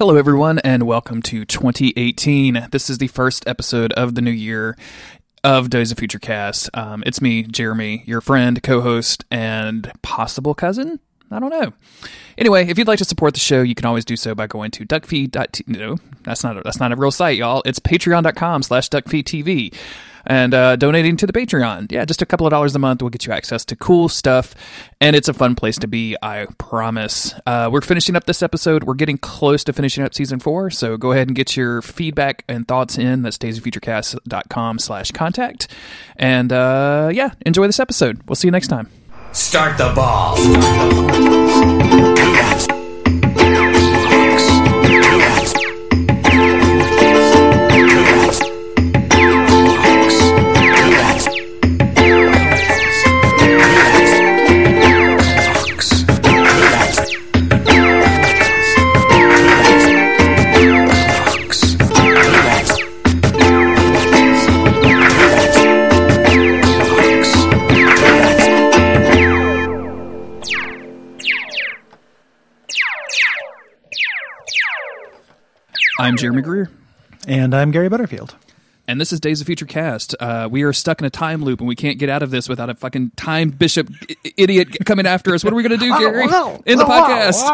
Hello, everyone, and welcome to 2018. This is the first episode of the new year of Days of Future Cast. Um, it's me, Jeremy, your friend, co-host, and possible cousin. I don't know. Anyway, if you'd like to support the show, you can always do so by going to duckfeed.tv. No, that's not a, that's not a real site, y'all. It's patreon.com slash duckfeedtv and uh, donating to the Patreon. Yeah, just a couple of dollars a month will get you access to cool stuff, and it's a fun place to be, I promise. Uh, we're finishing up this episode. We're getting close to finishing up season four, so go ahead and get your feedback and thoughts in. That's daysoffuturecast.com slash contact. And uh, yeah, enjoy this episode. We'll see you next time. Start the ball. I'm Jeremy Greer. And I'm Gary Butterfield. And this is Days of Future Cast. Uh, we are stuck in a time loop and we can't get out of this without a fucking time bishop i- idiot coming after us. What are we going to do, Gary? In the podcast.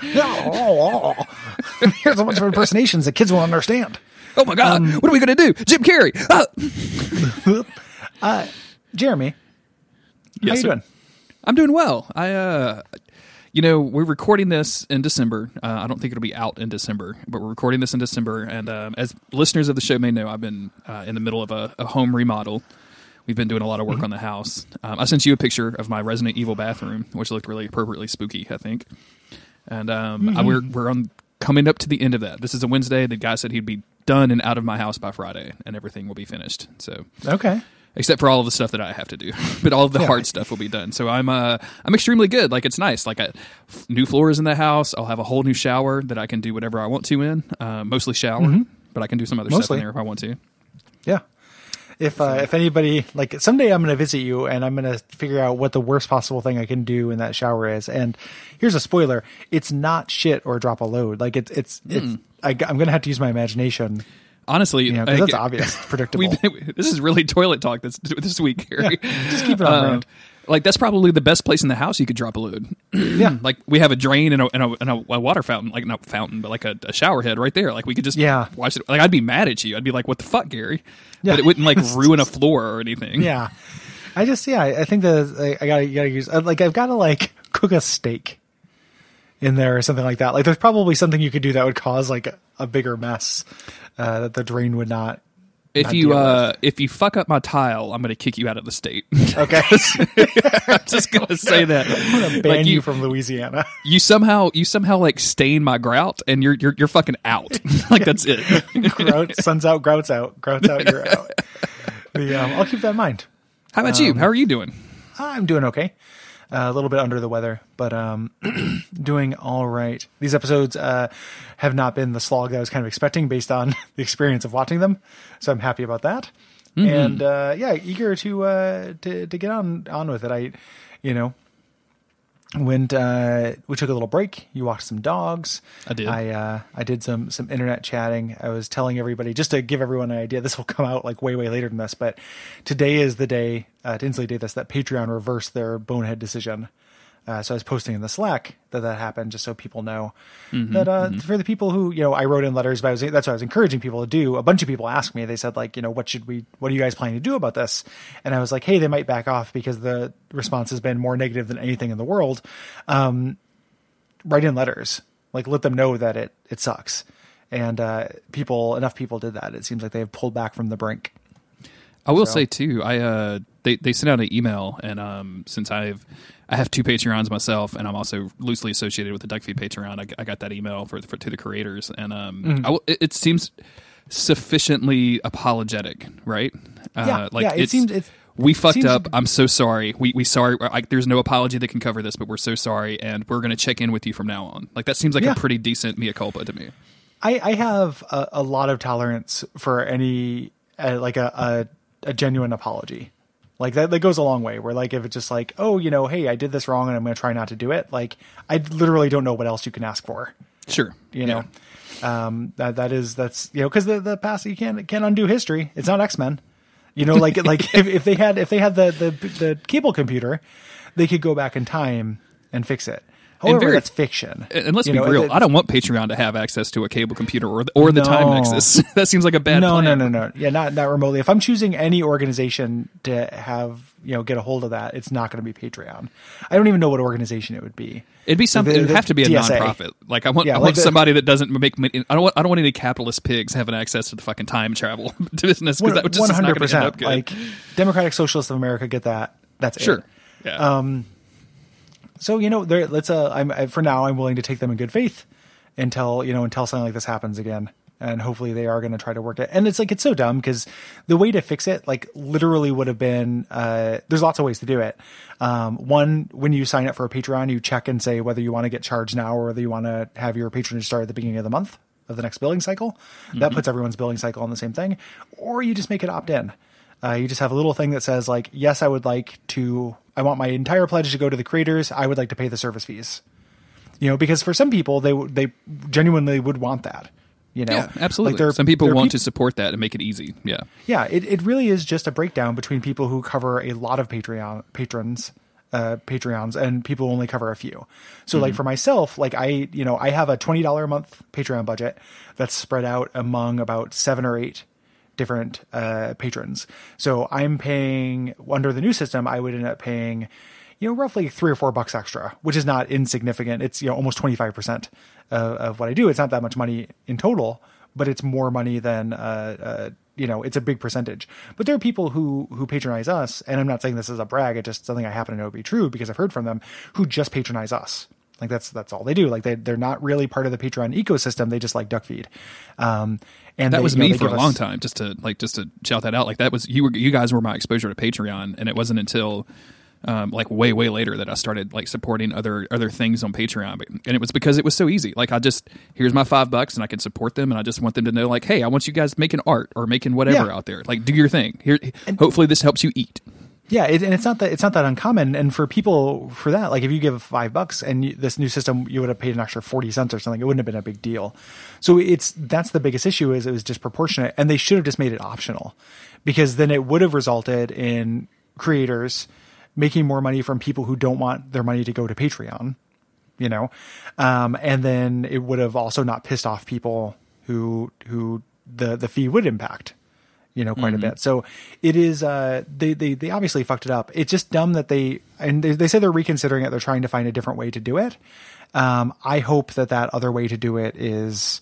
Here's a bunch of impersonations that kids won't understand. Oh my God. Um, what are we going to do? Jim Carrey. Ah! Jeremy, how you sir. doing? I'm doing well. I, uh, you know, we're recording this in December. Uh, I don't think it'll be out in December, but we're recording this in December. And um, as listeners of the show may know, I've been uh, in the middle of a, a home remodel. We've been doing a lot of work on the house. Um, I sent you a picture of my Resident Evil bathroom, which looked really appropriately spooky, I think. And um, I- we're we're on coming up to the end of that. This is a Wednesday. The guy said he'd be done and out of my house by Friday, and everything will be finished. So Okay. Except for all of the stuff that I have to do. but all of the Yeah. hard stuff will be done. So I'm uh I'm extremely good. Like it's nice. Like I, f- new floors in the house. I'll have a whole new shower that I can do whatever I want to in. Uh, mostly shower, but I can do some other stuff in there if I want to. Yeah. If uh, if anybody like someday I'm going to visit you and I'm going to figure out what the worst possible thing I can do in that shower is. And here's a spoiler: it's not shit or drop a load. Like it's it's it's. I, am going to have to use my imagination. Honestly, You know, I- that's obvious, it's predictable. this is really toilet talk this this week, Gary. just keep it on Uh, like that's probably the best place in the house you could drop a load. Yeah. like we have a drain and a, and a, and a, water fountain, like not fountain, but like a, a shower head right there. Like we could just Yeah. watch it. Like I'd be mad at you. I'd be like, "What the fuck, Gary?" Yeah. But it wouldn't like ruin a floor or anything. Yeah. I just yeah. I think that I, I gotta gotta use uh, like I've got to like cook a steak in there or something like that. Like there's probably something you could do that would cause like a, bigger mess uh, that the drain would not. If not you uh if you fuck up my tile, I'm gonna kick you out of the state. Okay, I'm just gonna say that. I'm ban Like, you, you, from Louisiana. you somehow you somehow like stain my grout and you're you're you're fucking out. like that's it. Grout, sun's out, grout's out, grout's out, you're out. The, um, I'll keep that in mind. How about Um, you? How are you doing? I'm doing okay. Uh, a little bit under the weather, but um, doing all right. These episodes uh, have not been the slog that I was kind of expecting based on the experience of watching them, so I'm happy about that. And uh, yeah, eager to uh, to to get on on with it. I, you know, went uh, we took a little break. You walked some dogs. I did. I uh, I did some some internet chatting. I was telling everybody just to give everyone an idea. This will come out like way way later than this, but today is the day uh, Tinsley this that Patreon reversed their bonehead decision. Uh, so I was posting in the Slack that that happened, just so people know Mm-hmm, that uh, for the people who you know, I wrote in letters, but I was, that's what I was encouraging people to do. A bunch of people asked me. They said like, you know, what should we? What are you guys planning to do about this? And I was like, hey, they might back off because the response has been more negative than anything in the world. Um, write in letters, like let them know that it it sucks. And uh, people, enough people did that. It seems like they have pulled back from the brink. I will So- say too. I uh, they they sent out an email, and um, since I've I have two Patreons myself, and I'm also loosely associated with the Duckfeed Patreon. I, I got that email for, for to the creators, and um, Mm-hmm. I it, it seems sufficiently apologetic, right? Yeah, Uh, like yeah, it it's- seems- it's- we fucked seems- up. I'm so sorry. We we sorry. Like, there's no apology that can cover this, but we're so sorry, and we're gonna check in with you from now on. Like that seems like Yeah. a pretty decent mea culpa to me. I, I have a, a lot of tolerance for any uh, like a, a a genuine apology. Like that, that goes a long way. Where like if it's just like, oh, you know, hey, I did this wrong and I'm going to try not to do it. Like I literally don't know what else you can ask for. Sure. You know, um, that that is that's you know because the the past you can't can't undo history. It's not X Men. You know, like like if, if they had if they had the, the the cable computer, they could go back in time and fix it. However, very- that's fiction. And let's be know, real. it- I don't want Patreon to have access to a cable computer or the, or the time nexus. that seems like a bad no, plan. no, no, no. Yeah, not not remotely. If I'm choosing any organization to have you know get a hold of that, it's not going to be Patreon. I don't even know what organization it would be. It'd be something. The- It would have to be a DSA. nonprofit. Like I want, Yeah, I want somebody that doesn't make. money- I don't want. I don't want any capitalist pigs having access to the fucking time travel business because that would just One is not hundred going to end up good. Like Democratic Socialists of America get that. That's it. sure. It. Yeah. Um, So you know, there. Let's. Uh, I'm I, for now. I'm willing to take them in good faith until you know until something like this happens again, and hopefully they are going to try to work it. And it's like it's so dumb because the way to fix it, like literally, would have been. Uh, there's lots of ways to do it. Um, one, when you sign up for a Patreon, you check and say whether you want to get charged now or whether you want to have your patronage start at the beginning of the month of the next billing cycle. That puts everyone's billing cycle on the same thing. Or you just make it opt in. Uh, you just have a little thing that says like, yes, I would like to. I want my entire pledge to go to the creators. I would like to pay the service fees. You know, because for some people, they they genuinely would want that. You know, yeah, absolutely. Like there- Some people want peop- to support that and make it easy. Yeah. yeah, it, it really is just a breakdown between people who cover a lot of Patreon patrons, uh, Patreons, and people only cover a few. So like for myself, like I, you know, I have a twenty dollar a month Patreon budget that's spread out among about seven or eight different uh, patrons. So I'm paying under the new system, I would end up paying, you know, roughly three or four bucks extra, which is not insignificant. It's you know almost twenty five percent of what I do. It's not that much money in total, but it's more money than uh, uh, you know. It's a big percentage. But there are people who who patronize us, and I'm not saying this is a brag. It's just something I happen to know to be true because I've heard from them who just patronize us. Like that's that's all they do. Like they they're not really part of the Patreon ecosystem. They just like duck feed. Um, and That they, was you know, me for a give long us- time. Just to like, just to shout that out. Like that was you were you guys were my exposure to Patreon, and it wasn't until um, like way way later that I started like supporting other other things on Patreon. But, and it was because it was so easy. Like I just here's my five bucks, and I can support them, and I just want them to know like, hey, I want you guys making art or making whatever Yeah. out there. Like do your thing. Here, hopefully this helps you eat. Yeah, it, and it's not that it's not that uncommon. And for people for that, like if you give five bucks and you, this new system, you would have paid an extra forty cents or something. It wouldn't have been a big deal. So it's that's the biggest issue is it was disproportionate, and they should have just made it optional, because then it would have resulted in creators making more money from people who don't want their money to go to Patreon, you know, um, and then it would have also not pissed off people who who the the fee would impact you know, quite a bit. So it is, uh, they, they, they obviously fucked it up. It's just dumb that they, and they, they say they're reconsidering it. They're trying to find a different way to do it. Um, I hope that that other way to do it is,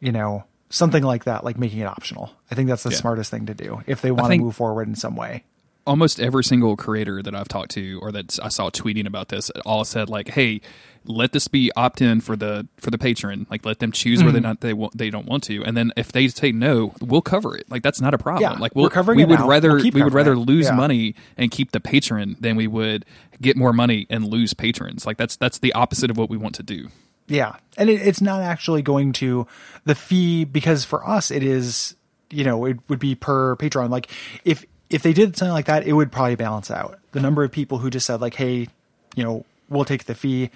you know, something like that, like making it optional. I think that's the Yeah. smartest thing to do if they want to move forward in some way. Almost every single creator that I've talked to or that I saw tweeting about this all said like, "Hey, let this be opt in for the for the patron. Like, let them choose whether or Mm-hmm. not they want they don't want to, and then if they say no, we'll cover it. Like, that's not a problem. Yeah, like, we'll we're covering we would now. rather We'll we would rather it. lose Yeah. money and keep the patron than we would get more money and lose patrons. Like, that's that's the opposite of what we want to do. Yeah, and it, it's not actually going to the fee because for us it is you know it would be per patron. Like if if they did something like that, it would probably balance out the number of people who just said like, hey, you know, we'll take the fee,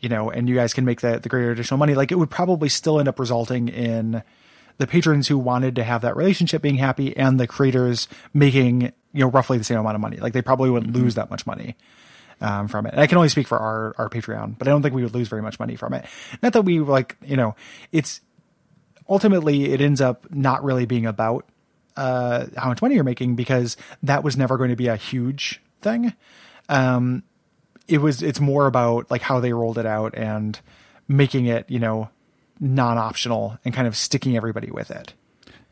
you know, and you guys can make the the greater additional money. Like it would probably still end up resulting in the patrons who wanted to have that relationship being happy and the creators making you know roughly the same amount of money. Like they probably wouldn't lose that much money um, from it. And I can only speak for our our Patreon, but I don't think we would lose very much money from it. Not that we like, you know, it's ultimately it ends up not really being about uh, how much money you're making because that was never going to be a huge thing. Um, it was it's more about like how they rolled it out and making it you know non-optional and kind of sticking everybody with it.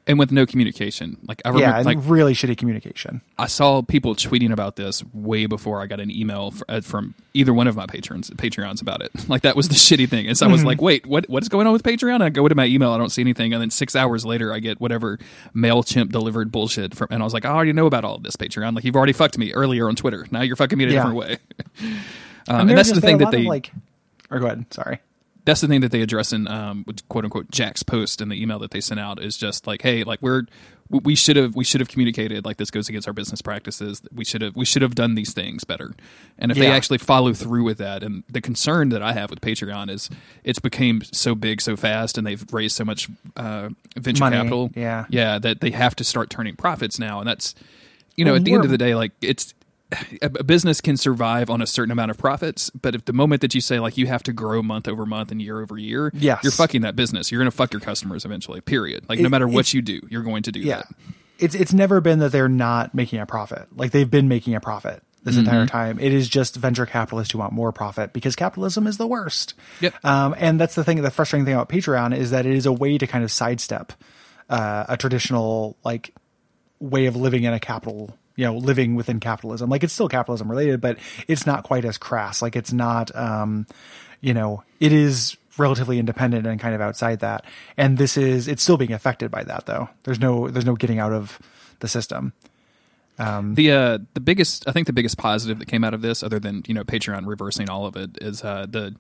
And with no communication, like I remember, yeah, and like really shitty communication. I saw people tweeting about this way before I got an email uh, from either one of my patrons, Patreons about it. Like that was the shitty thing. And so I was like, wait, what, what is going on with Patreon? I go to my email, I don't see anything. And then six hours later, I get whatever MailChimp delivered bullshit from, and I was like, I already know about all of this Patreon. Like you've already fucked me earlier on Twitter. Now you're fucking me in a Yeah. different way. Um, And and that's the thing that of, they, like. Or go ahead. Sorry. That's the thing that they address in um, quote unquote Jack's post in the email that they sent out is just like, hey, like we're we should have we should have communicated like this goes against our business practices. We should have we should have done these things better. And if they actually follow through with that, and the concern that I have with Patreon is it's became so big so fast, and they've raised so much uh, venture Money, capital. yeah. yeah, that they have to start turning profits now, and that's you know Well, at the end of the day, like it's a a business can survive on a certain amount of profits, but if the moment that you say like you have to grow month over month and year over year, Yes. you're fucking that business. You're going to fuck your customers eventually. Period. Like no matter what you do, you're going to do yeah that. it's it's never been that they're not making a profit like they've been making a profit this Mm-hmm. entire time it is just venture capitalists who want more profit because capitalism is the worst Yep. um, and that's the thing the frustrating thing about patreon is that it is a way to kind of sidestep uh, a traditional like way of living in a capital you know living within capitalism. Like it's still capitalism related but it's not quite as crass. Like it's not um you know it is relatively independent and kind of outside that. And this is it's still being affected by that though. There's no there's no getting out of the system. The uh, the biggest I think the biggest positive that came out of this, other than you know Patreon reversing all of it, is uh, the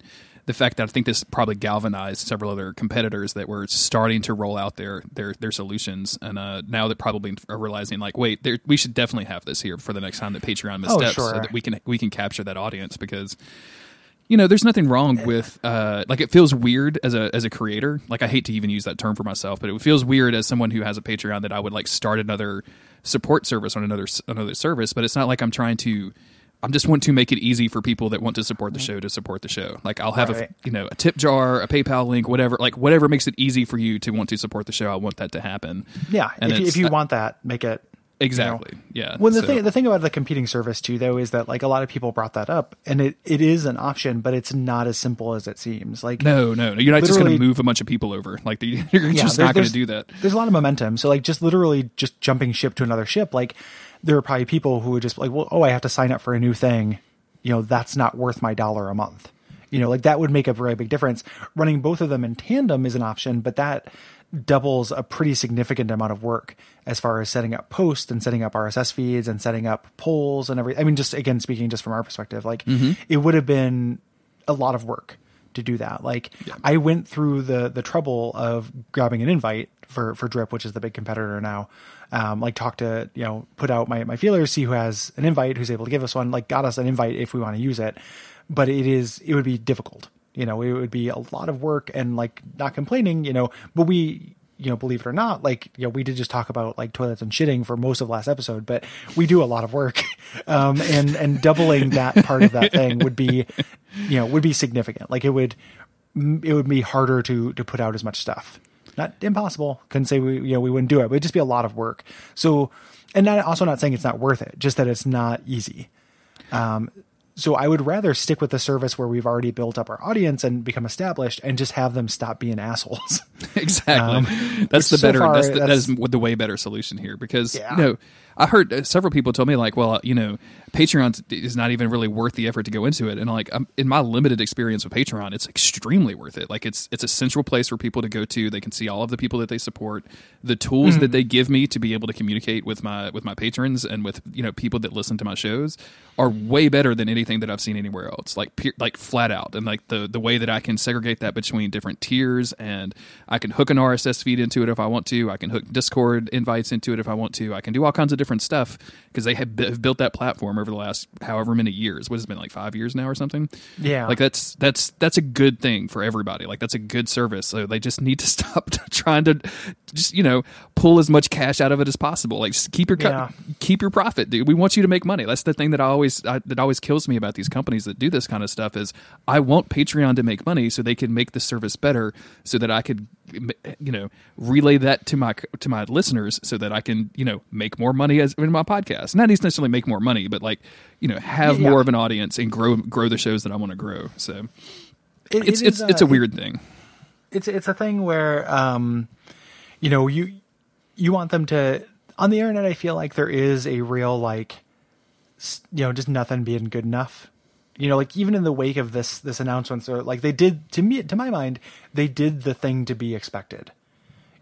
the fact that I think this probably galvanized several other competitors that were starting to roll out their their their solutions, and uh, now that probably are realizing like, wait, there, we should definitely have this here for the next time that Patreon missteps, so sure. that we can we can capture that audience because you know, there's nothing wrong with uh, like it feels weird as a as a creator. Like I hate to even use that term for myself, but it feels weird as someone who has a Patreon that I would like start another support service on another another service. But it's not like I'm trying to. I'm just want to make it easy for people that want to support the mm-hmm. show to support the show. Like I'll have a you know a tip jar, a PayPal link, whatever. Like whatever makes it easy for you to want to support the show. I want that to happen. yeah And if, you- if you want that make it you know. Exactly. Yeah. Well, the So- thing the thing about the competing service too, though, is that like a lot of people brought that up, and it, it is an option, but it's not as simple as it seems. Like No, no, no. You're not just going to move a bunch of people over. Like the, you're Yeah, just not going to do that. There's a lot of momentum. So like just literally just jumping ship to another ship, like there are probably people who would just like, well, oh, I have to sign up for a new thing. You know, that's not worth my dollar a month. You know, like that would make a very big difference. Running both of them in tandem is an option, but that doubles a pretty significant amount of work as far as setting up posts and setting up RSS feeds and setting up polls and every. I mean, just again speaking, just from our perspective, like mm-hmm. it would have been a lot of work to do that. Like I went through the the trouble of grabbing an invite for for Drip, which is the big competitor now. Um, like talk to you know put out my my feelers, see who has an invite, who's able to give us one. Like got us an invite if we want to use it, but it is it would be difficult. You know, it would be a lot of work and like not complaining. You know, but we you know, believe it or not, like, you know, we did just talk about like toilets and shitting for most of last episode, but we do a lot of work. Um, and, and doubling that part of that thing would be, you know, would be significant. Like it would, it would be harder to, to put out as much stuff. Not impossible. Couldn't say we, you know, we wouldn't do it, but it'd just be a lot of work. So, and not, also not saying it's not worth it, just that it's not easy. Um, so I would rather stick with the service where we've already built up our audience and become established and just have them stop being assholes. exactly. that's the so better. far, that's the, that that's- is the way better solution here because Yeah. you know I heard uh, several people tell me like, well, you know, Patreon is not even really worth the effort to go into it, and like um, in my limited experience with Patreon, it's extremely worth it. Like it's it's a central place for people to go to. They can see all of the people that they support, the tools Mm-hmm. that they give me to be able to communicate with my with my patrons and with you know people that listen to my shows are way better than anything that I've seen anywhere else. Like pe- like flat out, and like the the way that I can segregate that between different tiers, and I can hook an RSS feed into it if I want to. I can hook Discord invites into it if I want to. I can do all kinds of different stuff because they have, bu- have built that platform over the last however many years. What has it been like five years now or something? Yeah. like that's that's that's a good thing for everybody. Like that's a good service. So they just need to stop trying to just you know pull as much cash out of it as possible. Like just keep your co- Yeah. keep your profit, dude. We want you to make money. That's the thing that I always I, that always kills me about these companies that do this kind of stuff is I want Patreon to make money so they can make the service better, so that I could you know relay that to my to my listeners, so that I can you know make more money as in my podcast. Not necessarily make more money, but like you know have Yeah. more of an audience and grow grow the shows that I want to grow. So It- it's it it's is, it's a uh, weird thing. it's it's a thing where um you know you you want them to on the internet i feel like there is a real like you know just nothing being good enough you know like even in the wake of this this announcement so like they did to me to my mind they did the thing to be expected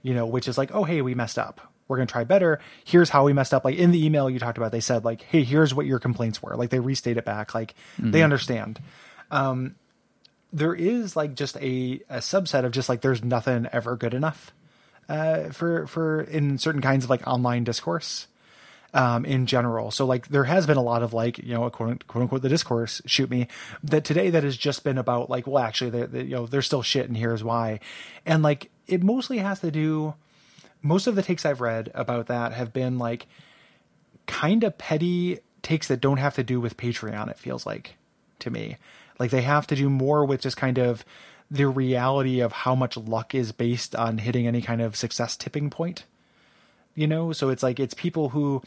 you know which is like oh hey we messed up. We're going to try better. Here's how we messed up. Like in the email you talked about they said like hey here's what your complaints were. Like they restate it back. Like they understand. Um, there is like just a, a subset of just like there's nothing ever good enough uh, for for in certain kinds of like online discourse um, in general. So like there has been a lot of like you know quote, quote unquote the discourse shoot me that today that has just been about like well actually they, they, you know there's still shit and here's why, and like it mostly has to do. Most of the takes I've read about that have been like kind of petty takes that don't have to do with Patreon. It feels like to me, like they have to do more with just kind of the reality of how much luck is based on hitting any kind of success tipping point you know? So it's like it's people who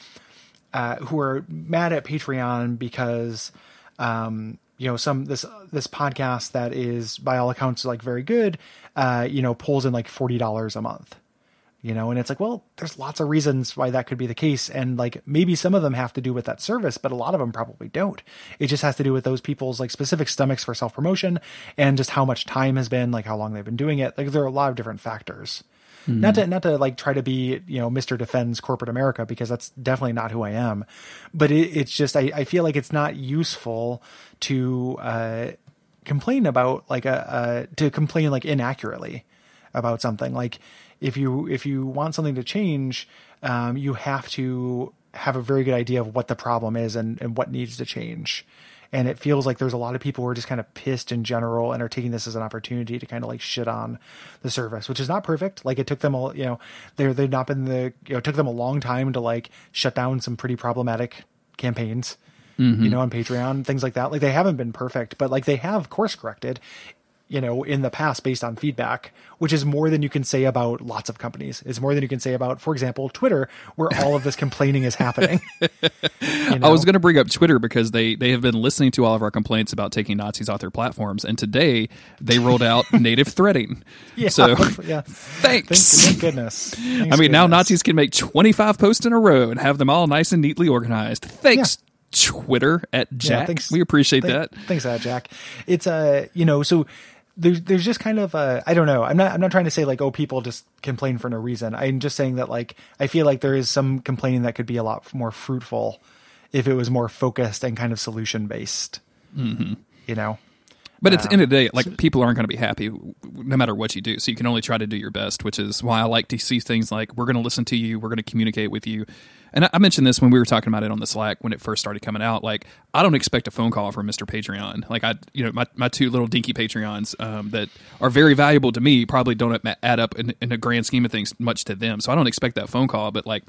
uh, who are mad at patreon because um, you know some this this podcast that is by all accounts like very good uh, you know pulls in like $40 a month you know? And it's like well there's lots of reasons why that could be the case. And like maybe some of them have to do with that service but a lot of them probably don't. It just has to do with those people's like specific stomachs for self promotion and just how much time has been like how long they've been doing it. Like there are a lot of different factors Mm. Not to not to like try to be you know Mr. Defends corporate America because that's definitely not who I am, but it, it's just I, I feel like it's not useful to uh, complain about like a, a to complain like inaccurately about something like if you if you want something to change, um, you have to have a very good idea of what the problem is and, and what needs to change and it feels like there's a lot of people who are just kind of pissed in general and are taking this as an opportunity to kind of like shit on the service, which is not perfect. Like it took them all, you know they're they've not been the you know it took them a long time to like shut down some pretty problematic campaigns. Mm-hmm. You know, on Patreon, things like that. Like they haven't been perfect, but like they have course corrected you know, in the past based on feedback, which is more than you can say about lots of companies. It's more than you can say about, for example, Twitter, where all of this complaining is happening. You know? I was going to bring up Twitter because they they have been listening to all of our complaints about taking Nazis off their platforms, and today they rolled out native threading. Yeah, so yeah, thanks. Thank, goodness. Thanks I mean, goodness. now Nazis can make twenty five posts in a row and have them all nice and neatly organized. Thanks. Yeah. Twitter at Jack. Yeah, thanks, we appreciate th- that. Thanks, at Jack. It's uh, you know, so there's there's just kind of a I don't know. I'm not I'm not trying to say like oh people just complain for no reason. I'm just saying that like I feel like there is some complaining that could be a lot more fruitful if it was more focused and kind of solution based. Mm-hmm. You know. But at the end of the day, like people aren't going to be happy no matter what you do. So you can only try to do your best, which is why I like to see things like we're going to listen to you, we're going to communicate with you. And I mentioned this when we were talking about it on the Slack when it first started coming out. Like I don't expect a phone call from Mr. Patreon. Like I, you know, my, my two little dinky Patreons um, that are very valuable to me probably don't add up in, in a grand scheme of things much to them. So I don't expect that phone call. But like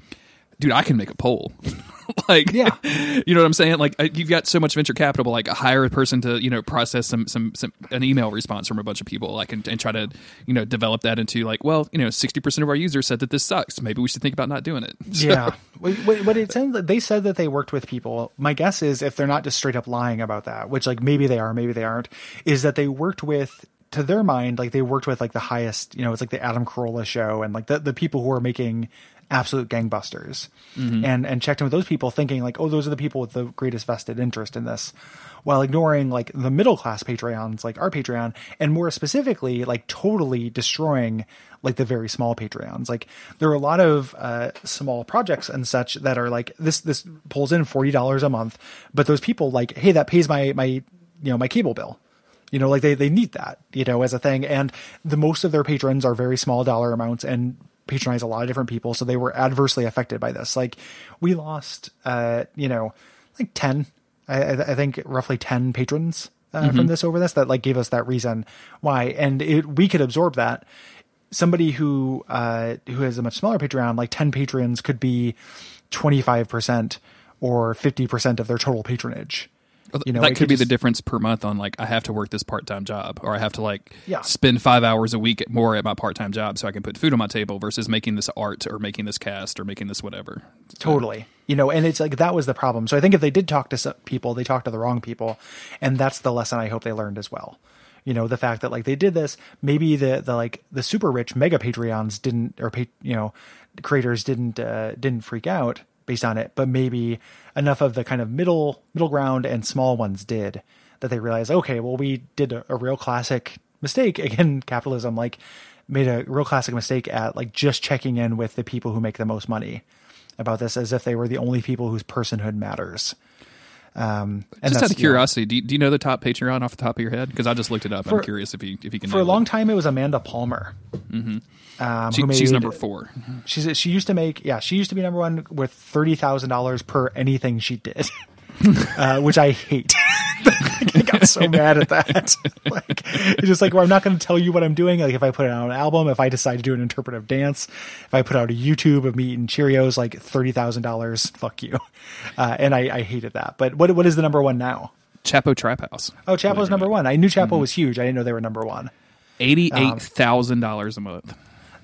dude, I can make a poll. like, yeah, you know what I'm saying? Like, you've got so much venture capital, like hire a person to, you know, process some, some, some an email response from a bunch of people, like, and, and try to, you know, develop that into like, well, you know, 60% of our users said that this sucks. Maybe we should think about not doing it. So. Yeah. But it sounds like they said that they worked with people. My guess is if they're not just straight up lying about that, which like maybe they are, maybe they aren't, is that they worked with to their mind, like they worked with like the highest, you know, it's like the Adam Carolla show and like the, the people who are making absolute gangbusters. Mm-hmm. and and checked in with those people thinking like oh those are the people with the greatest vested interest in this while ignoring like the middle class patreons like our patreon and more specifically like totally destroying like the very small patreons. Like there are a lot of uh, small projects and such that are like this this pulls in $40 a month but those people like hey that pays my my you know my cable bill. You know like they, they need that you know as a thing. And the most of their patrons are very small dollar amounts and patronize a lot of different people, so they were adversely affected by this. Like we lost, uh, you know, like ten, I, I think roughly ten patrons uh, mm-hmm. from this over this that like gave us that reason why, and it, we could absorb that. Somebody who uh, who has a much smaller Patreon, like ten patrons, could be twenty five percent or fifty percent of their total patronage. You know, that could, could be just, the difference per month on like I have to work this part time job or I have to like yeah. spend five hours a week more at my part time job so I can put food on my table versus making this art or making this cast or making this whatever. So. Totally. You know, and it's like that was the problem. So I think if they did talk to people, they talked to the wrong people, and that's the lesson I hope they learned as well. You know, the fact that like they did this, maybe the the like the super rich mega Patreons didn't or you know creators didn't uh, didn't freak out based on it, but maybe enough of the kind of middle middle ground and small ones did that they realized, okay, well, we did a, a real classic mistake again. Capitalism like made a real classic mistake at like just checking in with the people who make the most money about this as if they were the only people whose personhood matters. Um, Just out of curiosity, do you, do you know the top Patreon off the top of your head? Because I just looked it up. For- I'm curious if you if you can. for a long it. time, it was Amanda Palmer. Um, She- who she's number four. She's she used to make yeah she used to be number one with thirty thousand dollars per anything she did, uh, which I hate. So mad at that. like it's just like well, I'm not going to tell you what I'm doing. Like if I put out an album, if I decide to do an interpretive dance, if I put out a YouTube of me eating Cheerios, like thirty thousand dollars, fuck you. Uh, and I, I hated that. But what what is the number one now? Chapo Trap House. Oh, Chapo's number one. I knew Chapo Mm-hmm. was huge. I didn't know they were number one. Eighty-eight thousand dollars a month.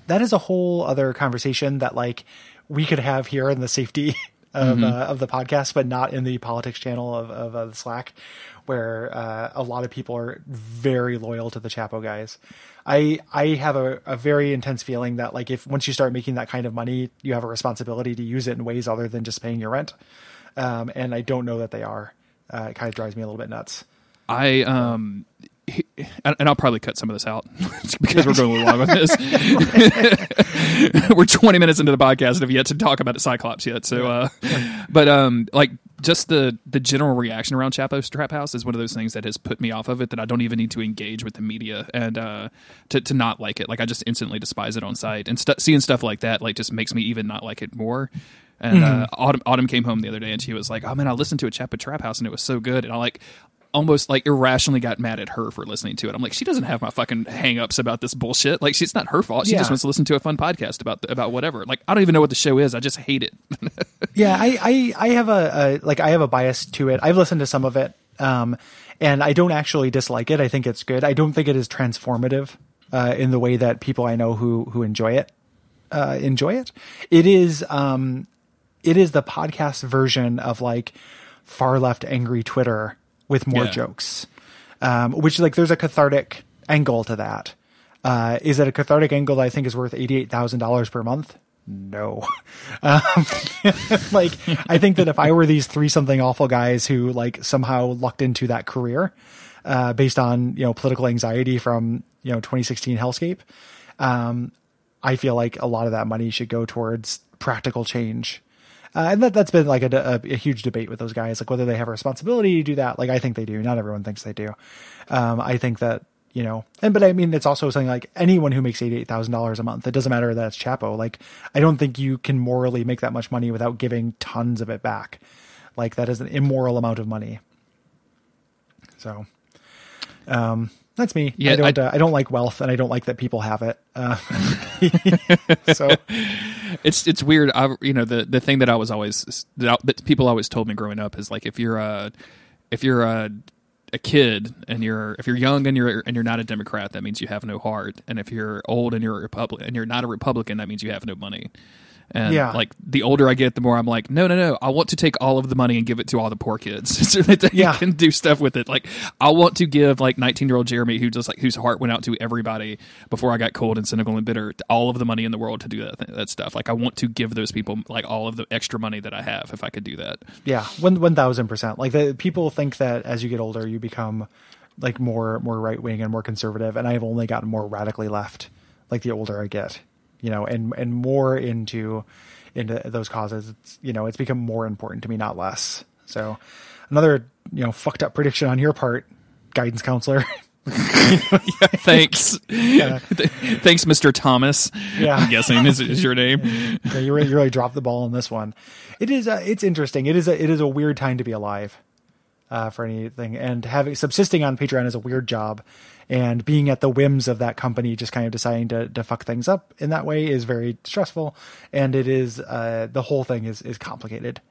that is a whole other conversation that like we could have here in the safety of Mm-hmm. uh, of the podcast, but not in the politics channel of of uh, the Slack, where uh, a lot of people are very loyal to the Chapo guys. I I have a, a very intense feeling that like if once you start making that kind of money, you have a responsibility to use it in ways other than just paying your rent. Um, and I don't know that they are. Uh, it kind of drives me a little bit nuts. I um, and I'll probably cut some of this out because we're going a little long with this. we're 20 minutes into the podcast and have yet to talk about Cyclops yet. So, uh, but um, like just the the general reaction around Chapo's Trap House is one of those things that has put me off of it. That I don't even need to engage with the media and uh, to to not like it. Like I just instantly despise it on sight and stu seeing stuff like that like just makes me even not like it more. And uh, Autumn Autumn came home the other day and she was like, "Oh man, I listened to a Chapo Trap House and it was so good." And I like almost like irrationally got mad at her for listening to it. I'm like, she doesn't have my fucking hangups about this bullshit. Like, it's not her fault. She Yeah. just wants to listen to a fun podcast about about whatever. Like, I don't even know what the show is. I just hate it. yeah I, I i have a, a like i have a bias to it i've listened to some of it um and i don't actually dislike it i think it's good i don't think it is transformative uh in the way that people i know who who enjoy it uh enjoy it it is um it is the podcast version of like far left angry twitter with more Yeah. jokes. Um which like there's a cathartic angle to that. Uh is it a cathartic angle that i think is worth $88000 per month? No. Um, like i think that if i were these three something awful guys who like somehow lucked into that career uh based on you know political anxiety from you know 2016 hellscape um i feel like a lot of that money should go towards practical change uh, and that that's been like a, a, a huge debate with those guys, like whether they have a responsibility to do that. Like I think they do. Not everyone thinks they do. Um, I think that you know, and but I mean, it's also something like anyone who makes eighty eight thousand dollars a month. It doesn't matter that it's Chapo. Like I don't think you can morally make that much money without giving tons of it back. Like that is an immoral amount of money. So, um, that's me. Yeah, I don't. I- uh, I don't like wealth, and I don't like that people have it. Uh, so it's it's weird. I you know the the thing that I was always that, people always told me growing up is like if you're a if you're a a kid and you're if you're young and you're and you're not a Democrat, that means you have no heart. And if you're old and you're a Republican and you're not a Republican, that means you have no money. And Yeah. like the older I get, the more I'm like, no, no, no. I want to take all of the money and give it to all the poor kids so that they Yeah. can do stuff with it. Like I want to give like 19 year old Jeremy, who just like whose heart went out to everybody before I got cold and cynical and bitter, all of the money in the world to do that that stuff. Like I want to give those people like all of the extra money that I have if I could do that. Yeah, one one thousand percent. Like the people think that as you get older, you become like more more right wing and more conservative, and I've only gotten more radically left. Like the older I get, you know, and and more into into those causes. It's you know, it's become more important to me, not less. So, another you know fucked up prediction on your part, guidance counselor. Thanks, thanks, Mr. Thomas. Yeah. I'm guessing is, is your name. yeah, you really, you really dropped the ball on this one. It is uh, it's interesting. It is a it is a weird time to be alive uh, for anything, and having subsisting on Patreon is a weird job, and being at the whims of that company, just kind of deciding to to fuck things up in that way is very stressful, and it is uh, the whole thing is is complicated.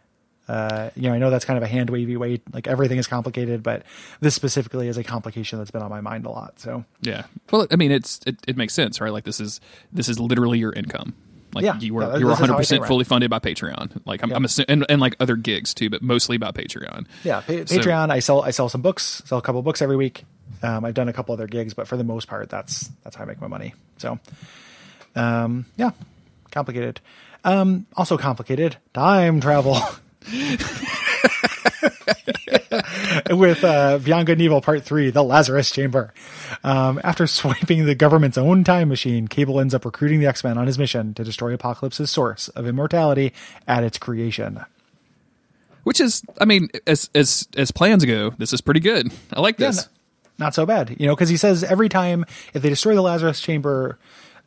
Uh, you know, I know that's kind of a hand wavy way, like everything is complicated, but this specifically is a complication that's been on my mind a lot. So Yeah. Well, I mean, it's it, it makes sense, right? Like this is this is literally your income. Like Yeah. you were Yeah, you were this is how 100 I pay percent fully funded by Patreon. Like I'm, I'm assu- and, and like other gigs too, but mostly by Patreon. Yeah, pa- So- Patreon. I sell I sell some books, sell a couple books every week. Um, I've done a couple other gigs, but for the most part, that's that's how I make my money. So, um, yeah, complicated. Um, also complicated time travel. With uh, Beyond Good and Evil Part 3, The Lazarus Chamber. Um, after swiping the government's own time machine, Cable ends up recruiting the X Men on his mission to destroy Apocalypse's source of immortality at its creation. which is, I mean, as as as plans go, this is pretty good. I like this. Yeah, not so bad, you know, because he says every time if they destroy the Lazarus chamber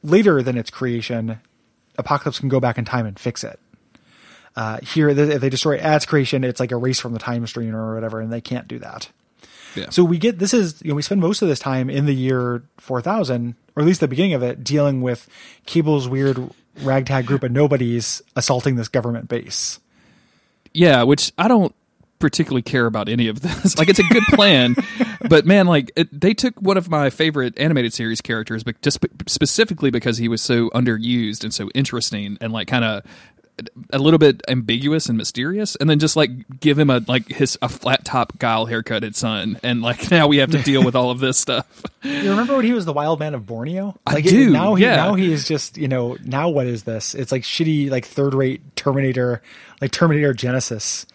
later than its creation, Apocalypse can go back in time and fix it. Uh, here, if they destroy it at its creation, it's like a race from the time stream or whatever, and they can't do that. Yeah. So we get this is you know we spend most of this time in the year 4000 or at least the beginning of it dealing with Cable's weird ragtag group of nobodies assaulting this government base. Yeah, which I don't particularly care about any of this. like, it's a good plan, but man, like it, they took one of my favorite animated series characters, but just specifically because he was so underused and so interesting and like kind of a little bit ambiguous and mysterious, and then just like give him a like his a flat top guile haircutted son, and like now we have to deal with all of this stuff. You remember when he was the wild man of Borneo? I Like do, now he yeah. now he is just, you know, now what is this? It's like shitty like third rate Terminator like Terminator Genisys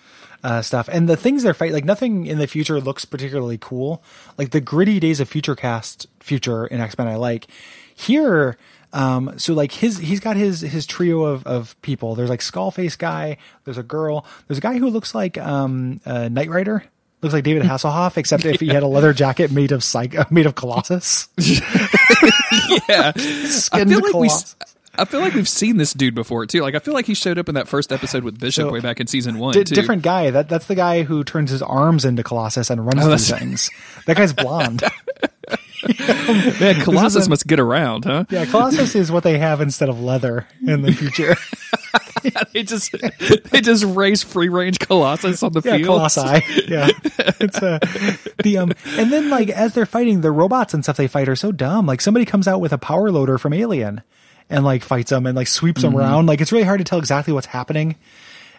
uh, stuff. And the things they're fighting like nothing in the future looks particularly cool. Like the gritty days of future cast future in X-Men I like. Here um so like his he's got his his trio of of people. There's like Skullface guy, there's a girl, there's a guy who looks like um uh, Knight Rider. Looks like David Hasselhoff, except if he had a leather jacket made of psych- made of Colossus. yeah, I feel like we. I feel like we've seen this dude before too. Like I feel like he showed up in that first episode with Bishop So, way back in season one. D- too. different guy. That that's the guy who turns his arms into Colossus and runs Oh, through things. That guy's blonde. man. Colossus must get around, huh? yeah, Colossus is what they have instead of leather in the future. they just they just raise free range Colossus on the yeah, field. Colossi. Yeah, it's uh, the um, and then like as they're fighting, the robots and stuff they fight are so dumb. Like somebody comes out with a power loader from Alien and like fights them and like sweeps them around. Like it's really hard to tell exactly what's happening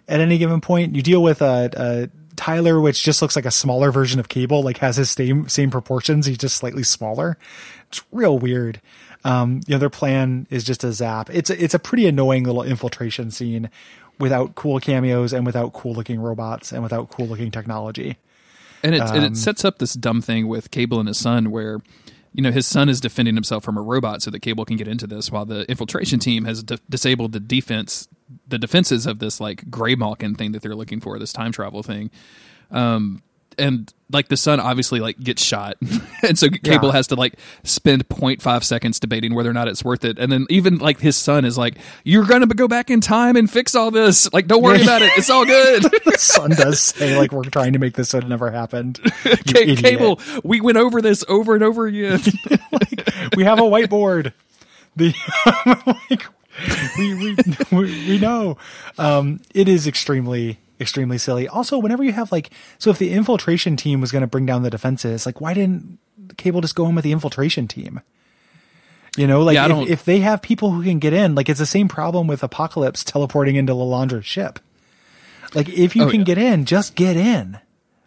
at any given point. You deal with a, uh Tyler, which just looks like a smaller version of Cable, like has his same same proportions. He's just slightly smaller. It's real weird. Um, you know, their plan is just a zap. It's a, it's a pretty annoying little infiltration scene without cool cameos and without cool looking robots and without cool looking technology. And it, Um, and it sets up this dumb thing with Cable and his son where, you know, his son is defending himself from a robot so that Cable can get into this while the infiltration team has di- disabled the defense, the defenses of this like Grey Malkin thing that they're looking for, this time travel thing. Um, and like the son obviously like gets shot and so cable Yeah. has to like spend 0.5 seconds debating whether or not it's worth it and then even like his son is like you're gonna go back in time and fix all this like don't worry about it it's all good the son does say like we're trying to make this so it never happened. Idiot. cable we went over this over and over again we have a whiteboard. The like, we, we we we know. Um, it is extremely extremely silly. Also, whenever you have like, so if the infiltration team was going to bring down the defenses, like why didn't Cable just go in with the infiltration team? You know, like Yeah, if, if they have people who can get in, like it's the same problem with Apocalypse teleporting into Lilandra's ship. Like if you Oh, can yeah. get in, just get in.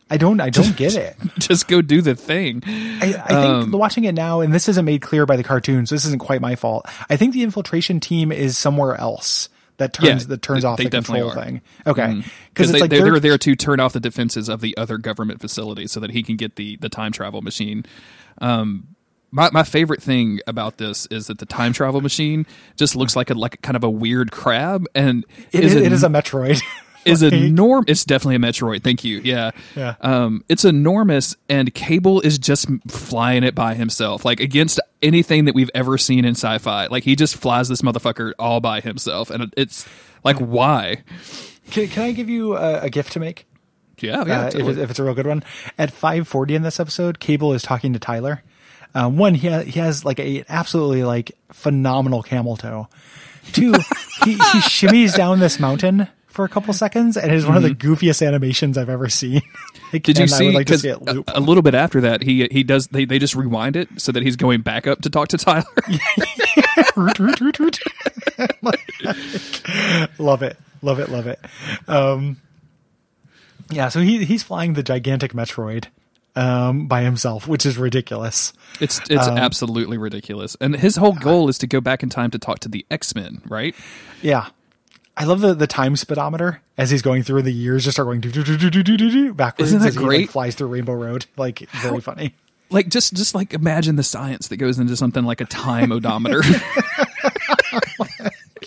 I don't I don't get it. just go do the thing I, I think Um, watching it now, and this isn't made clear by the cartoons, so this isn't quite my fault. I think the infiltration team is somewhere else that turns Yeah, that turns they- off they the control are. thing. Okay, because because it's they, like they're, they're, they're there to turn off the defenses of the other government facility so that he can get the the time travel machine um my, my favorite thing about this is that the time travel machine just looks like a like kind of a weird crab and it is, it is a Metroid. is enormous. It's definitely a Metroid. Thank you. Yeah. Yeah. Um, it's enormous, and Cable is just flying it by himself, like against anything that we've ever seen in sci-fi. Like he just flies this motherfucker all by himself, and it's like, why? Can, can I give you a, a gift to make? Yeah. Yeah. uh, if, totally. it, if it's a real good one. At 540 in this episode, Cable is talking to Tyler. Um, one, he, ha- he has like a absolutely like phenomenal camel toe. Two, he, he shimmies down this mountain for a couple seconds and it is one of the goofiest animations I've ever seen. Like, Mm-hmm. Did you I see? would like to see it loop. a, a little bit after that, he he does. They, they just rewind it so that he's going back up to talk to Tyler. Root, root, root, root. love it, love it, love it. Um, yeah, so he he's flying the gigantic Metroid um, by himself, which is ridiculous. It's it's Um, absolutely ridiculous, and his whole goal is to go back in time to talk to the X Men, right? Yeah. I love the, the time speedometer as he's going through the years, just start going do, do, do, do, do, do, do, do, backwards Isn't that as he like, great? flies through Rainbow Road. Like very funny. like just just like imagine the science that goes into something like a time odometer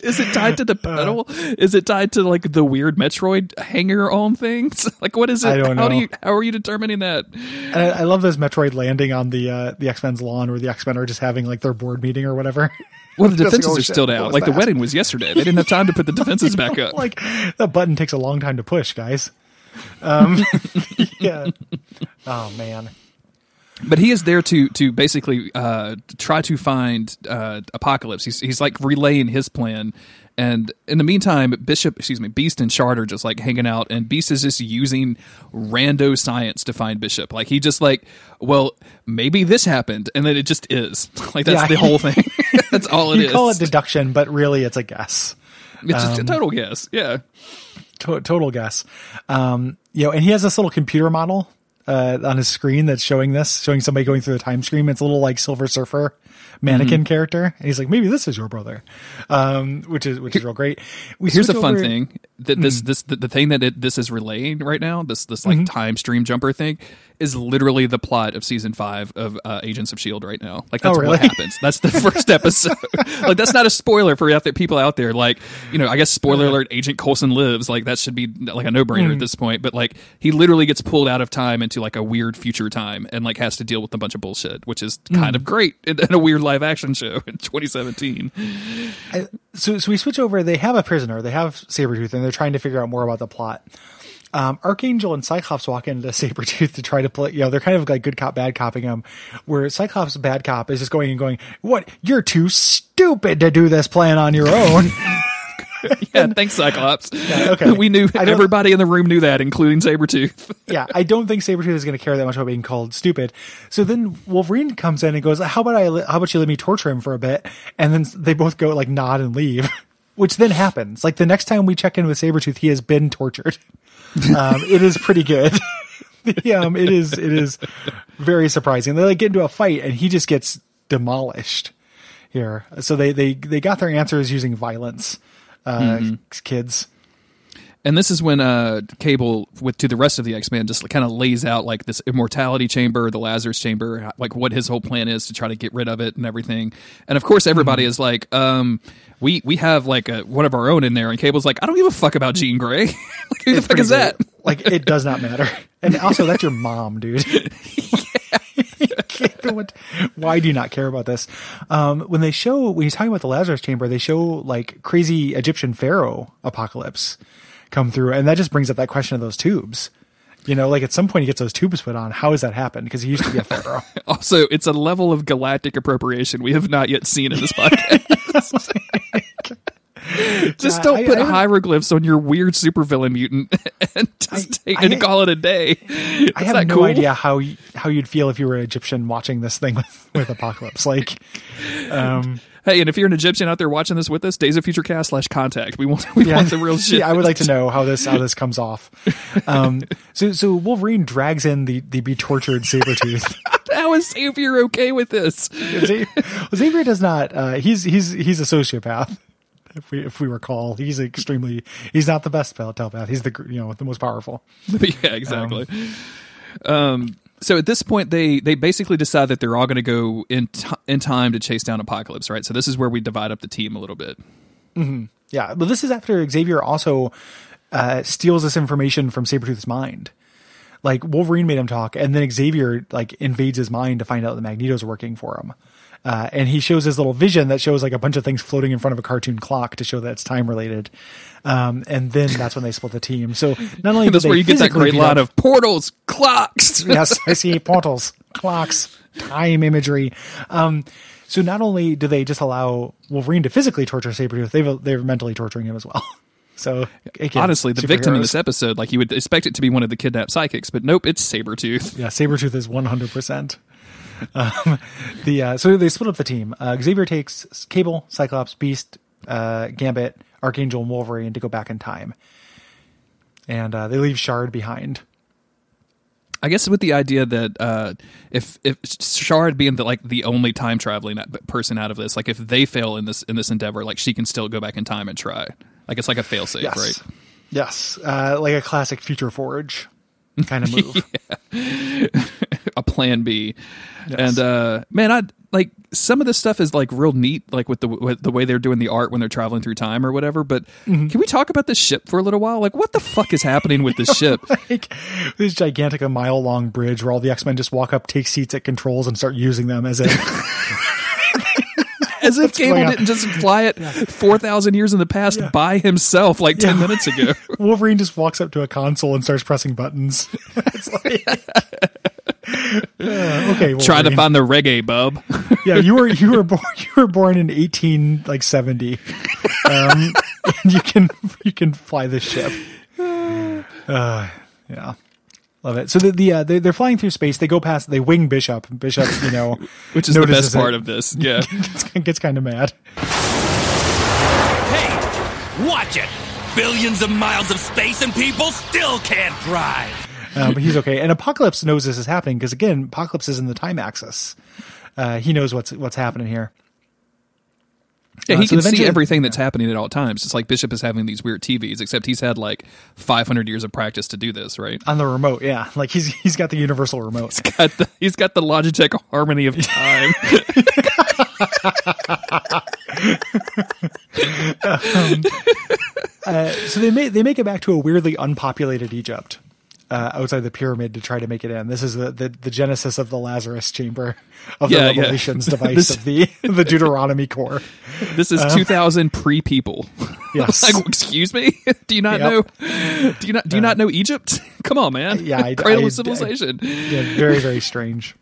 Is it tied to the pedal? is it tied to like the weird Metroid hanger on things? Like what is it? I don't how know. do you how are you determining that? And I, I love this Metroid landing on the uh, the X Men's lawn, where the X Men are just having like their board meeting or whatever. Well, the defenses are still down. Like the wedding was yesterday. They didn't have time to put the defenses back up. like that button takes a long time to push, guys. Um, yeah. Oh man. But he is there to to basically uh, try to find uh, Apocalypse. He's he's like relaying his plan, and in the meantime, Bishop, excuse me, Beast and Shard are just like hanging out, and Beast is just using rando science to find Bishop. Like he just like, well, maybe this happened, and then it just is. Like that's Yeah. the whole thing. that's all it You is. call it deduction, but really it's a guess. it's just a total guess. Yeah. To- total guess. Um, you know, and he has this little computer model uh, on his screen that's showing this, showing somebody going through the time stream. It's a little like Silver Surfer mannequin Mm-hmm. character, and he's like, maybe this is your brother, um, which is which is real great. We Here's a fun over- thing that this this the, the thing that it, this is relaying right now. This this like time stream jumper thing is literally the plot of season five of uh, Agents of Shield right now. Like that's Oh, really? what happens. That's the first episode. like that's not a spoiler for out there people out there. Like you know, I guess spoiler alert: Agent Coulson lives. Like that should be like a no brainer at this point. But like he literally gets pulled out of time into like a weird future time and like has to deal with a bunch of bullshit, which is kind of great in, in a weird live action show in 2017. I- so so we switch over. They have a prisoner. They have Sabretooth, and they're trying to figure out more about the plot. Um, Archangel and Cyclops walk into Sabretooth to try to play, you know, they're kind of like good cop, bad copping him, where Cyclops, bad cop, is just going and going, what? You're too stupid to do this plan on your own. Yeah, thanks, Cyclops. okay. we knew everybody in the room knew that, including Sabretooth. yeah, I don't think Sabretooth is going to care that much about being called stupid. So then Wolverine comes in and goes, how about I, how about you let me torture him for a bit? And then they both go like nod and leave, which then happens. Like the next time we check in with Sabretooth, he has been tortured. Um, it is pretty good. um, it is, it is very surprising. They like get into a fight and he just gets demolished here. So they, they, they got their answers using violence, uh, kids. And this is when uh, Cable, with to the rest of the X Men, just kind of lays out like this immortality chamber, the Lazarus chamber, like what his whole plan is to try to get rid of it and everything. And of course, everybody Mm-hmm. is like, um, "We we have like a, one of our own in there." And Cable's like, "I don't give a fuck about Jean Grey. like, who the fuck is that?" Like it does not matter. And also, that's your mom, dude. Why do you not care about this? Um, when they show when he's talking about the Lazarus chamber, they show like crazy Egyptian pharaoh apocalypse come through, and that just brings up that question of those tubes. You know, like at some point he gets those tubes put on. How has that happened? Because he used to be a pharaoh. Also, it's a level of galactic appropriation we have not yet seen in this podcast. just don't I- put I- hieroglyphs on your weird supervillain mutant and just take, I- and call it a day. I have no cool? idea how how you'd feel if you were an Egyptian watching this thing with, with apocalypse. Like, um, Hey, and if you're an Egyptian out there watching this with us, Days of Future Cast slash contact. We want we want the real shit. Yeah, I would like to know how this how this comes off. Um, so so Wolverine drags in the the be tortured saber Sabretooth. How is Xavier okay with this? Xavier, Xavier does not. Uh, he's he's he's a sociopath. If we if we recall, he's extremely. He's not the best telepath. He's the you know the most powerful. yeah, exactly. Um, so at this point, they they basically decide that they're all going to go in t- in time to chase down Apocalypse, right? So this is where we divide up the team a little bit. Yeah, but this is after Xavier also uh, steals this information from Sabretooth's mind. Like Wolverine made him talk, and then Xavier like invades his mind to find out that Magneto's working for him. Uh, and he shows his little vision that shows like a bunch of things floating in front of a cartoon clock to show that it's time related. Um, and then that's when they split the team. So not only do That's where you get that great up- of portals, clocks. yes, I see portals, clocks, time imagery. Um, so not only do they just allow Wolverine to physically torture Sabretooth, they've they're mentally torturing him as well. So again, Honestly, the victim in this episode, like you would expect it to be one of the kidnapped psychics, but nope, it's Sabretooth. Yeah, Sabretooth is 100%. Um, the, uh, so they split up the team. Uh, Xavier takes Cable, Cyclops, Beast, uh, Gambit, Archangel, and Wolverine to go back in time. And uh, they leave Shard behind. I guess with the idea that uh, if if Shard being the like the only time traveling person out of this, like if they fail in this in this endeavor, like she can still go back in time and try. Like it's like a failsafe, Yes. right? Yes. Uh, like a classic Future Forge kind of move. a plan B. And uh, man, I like some of this stuff is like real neat, like with the with the way they're doing the art when they're traveling through time or whatever. But can we talk about this ship for a little while? Like, what the fuck is happening with this ship? like this gigantic, a mile long bridge where all the X Men just walk up, take seats at controls, and start using them as if As if Cable didn't just fly it four thousand years in the past by himself like ten Yeah. minutes ago. Wolverine just walks up to a console and starts pressing buttons. it's like, Uh, okay, Trying to find the reggae bub. yeah, you were you were born you were born in eighteen like seventy, um, and you can you can fly this ship. Uh, yeah, love it. So the, the uh, they, they're flying through space. They go past. They wing Bishop. Bishop, you know, Which is the best part it, of this. Yeah. gets, gets kind of mad. Hey, watch it! Billions of miles of space and people still can't drive. Uh, but he's okay. And Apocalypse knows this is happening because again, Apocalypse is in the time axis. Uh, he knows what's what's happening here. Yeah, Uh, he so can see everything that's happening at all times. It's like Bishop is having these weird TVs, except he's had like 500 years of practice to do this, right? on the remote. Yeah, like he's he's got the universal remote. Got the, he's got the Logitech Harmony of Time. so they make they make it back to a weirdly unpopulated Egypt uh, outside the pyramid to try to make it in. This is the the, the genesis of the Lazarus chamber of Yeah, the yeah. Revelations device This- of the the Deuteronomy core. This is 2000 pre people. Yes. like, excuse me? Do you not Yep. know? Do you not? Do you not know Egypt? Come on, man. Yeah, I- cradle I- of civilization. yeah, very very strange.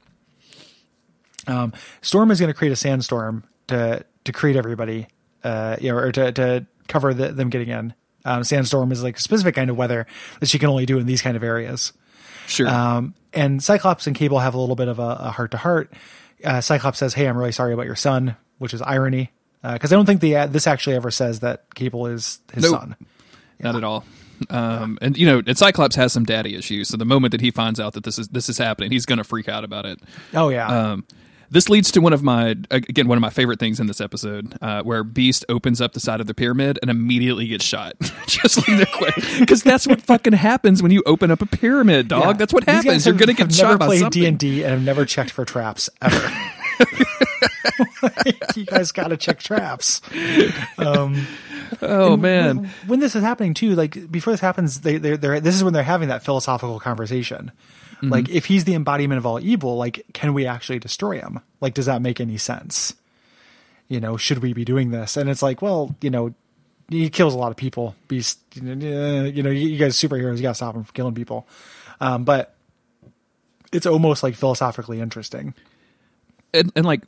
Um, Storm is going to create a sandstorm to to create everybody, uh, you know, or to to cover the, them getting in. Um, sandstorm is like a specific kind of weather that she can only do in these kind of areas. sure. Um, and Cyclops and Cable have a little bit of a heart to heart. Cyclops says, "Hey, I'm really sorry about your son," which is irony because I don't think the this actually ever says that Cable is his Nope. son. Not at all. Um, and you know, and Cyclops has some daddy issues. So the moment that he finds out that this is this is happening, he's going to freak out about it. Oh yeah, Um, this leads to one of my again one of my favorite things in this episode, uh, where Beast opens up the side of the pyramid and immediately gets shot, just like quick, because that's what fucking happens when you open up a pyramid, dog. Yeah. That's what happens. You're gonna have get never shot Never played something. D and D and I've never checked for traps ever. Like, you guys got to check traps. oh man, when this is happening too, like before this happens, they they're, they're this is when they're having that philosophical conversation. Mm-hmm. Like, if he's the embodiment of all evil, like, can we actually destroy him? Like, does that make any sense? You know, should we be doing this? And it's like, well, you know, he kills a lot of people. Beast, you know, you know, you you guys are superheroes, you got to stop him from killing people. Um, but it's almost like philosophically interesting. and, and like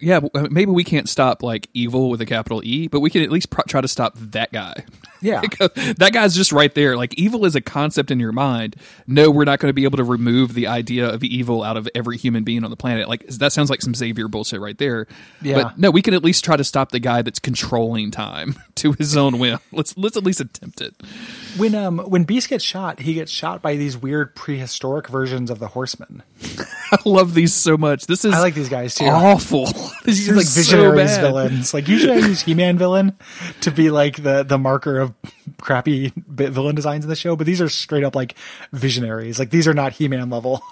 yeah maybe we can't stop like evil with a capital e but we can at least pr- try to stop that guy Yeah. Because that guy's just right there like evil is a concept in your mind no we're not going to be able to remove the idea of evil out of every human being on the planet like that sounds like some xavier bullshit right there Yeah. but no we can at least try to stop the guy that's controlling time to his own whim let's let's at least attempt it When um when Beast gets shot, he gets shot by these weird prehistoric versions of the Horsemen. i love these so much this is I like these guys too. awful this These is are like so visionaries bad. villains. Like usually I use He-Man villain to be like the the marker of crappy bit villain designs in the show, but these are straight up like visionaries. Like these are not He-Man level.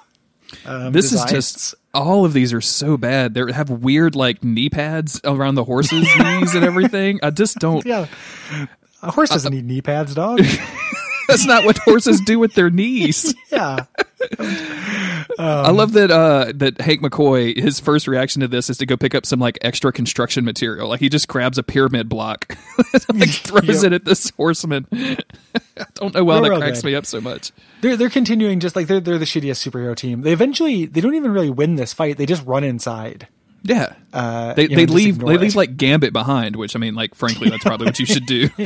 Um, this designs. is just all of these are so bad. They have weird like knee pads around the horses' knees and everything. I just don't. yeah. A horse doesn't need knee pads, dog. That's not what horses do with their knees. yeah. I love that uh, that Hank McCoy. His first reaction to this is to go pick up some like extra construction material. Like he just grabs a pyramid block, like throws Yep. it at this horseman. I don't know why Real, that cracks good. me up so much. They're they're continuing just like they're they're the shittiest superhero team. They eventually they don't even really win this fight. They just run inside. Yeah, Uh, they you know, they leave they it. leave like Gambit behind, which I mean, like frankly, that's probably what you should do.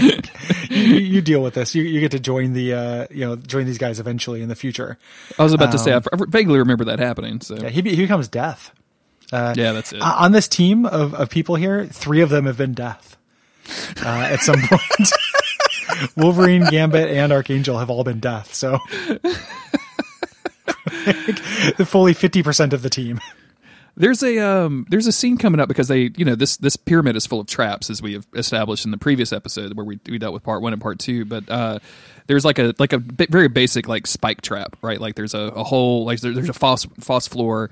you, you deal with this. You you get to join the uh you know join these guys eventually in the future. I was about to say I vaguely remember that happening. So Um, Yeah, he he becomes death. yeah, that's it. Uh, on this team of, of people here, three of them have been death uh, at some point. Wolverine, Gambit, and Archangel have all been death. So fully fifty percent of the team. There's a um, there's a scene coming up because they you know this this pyramid is full of traps as we have established in the previous episode where we we dealt with part one and part two. But uh, there's like a like a b- very basic like spike trap, right? Like there's a, a hole like there, there's a false false floor.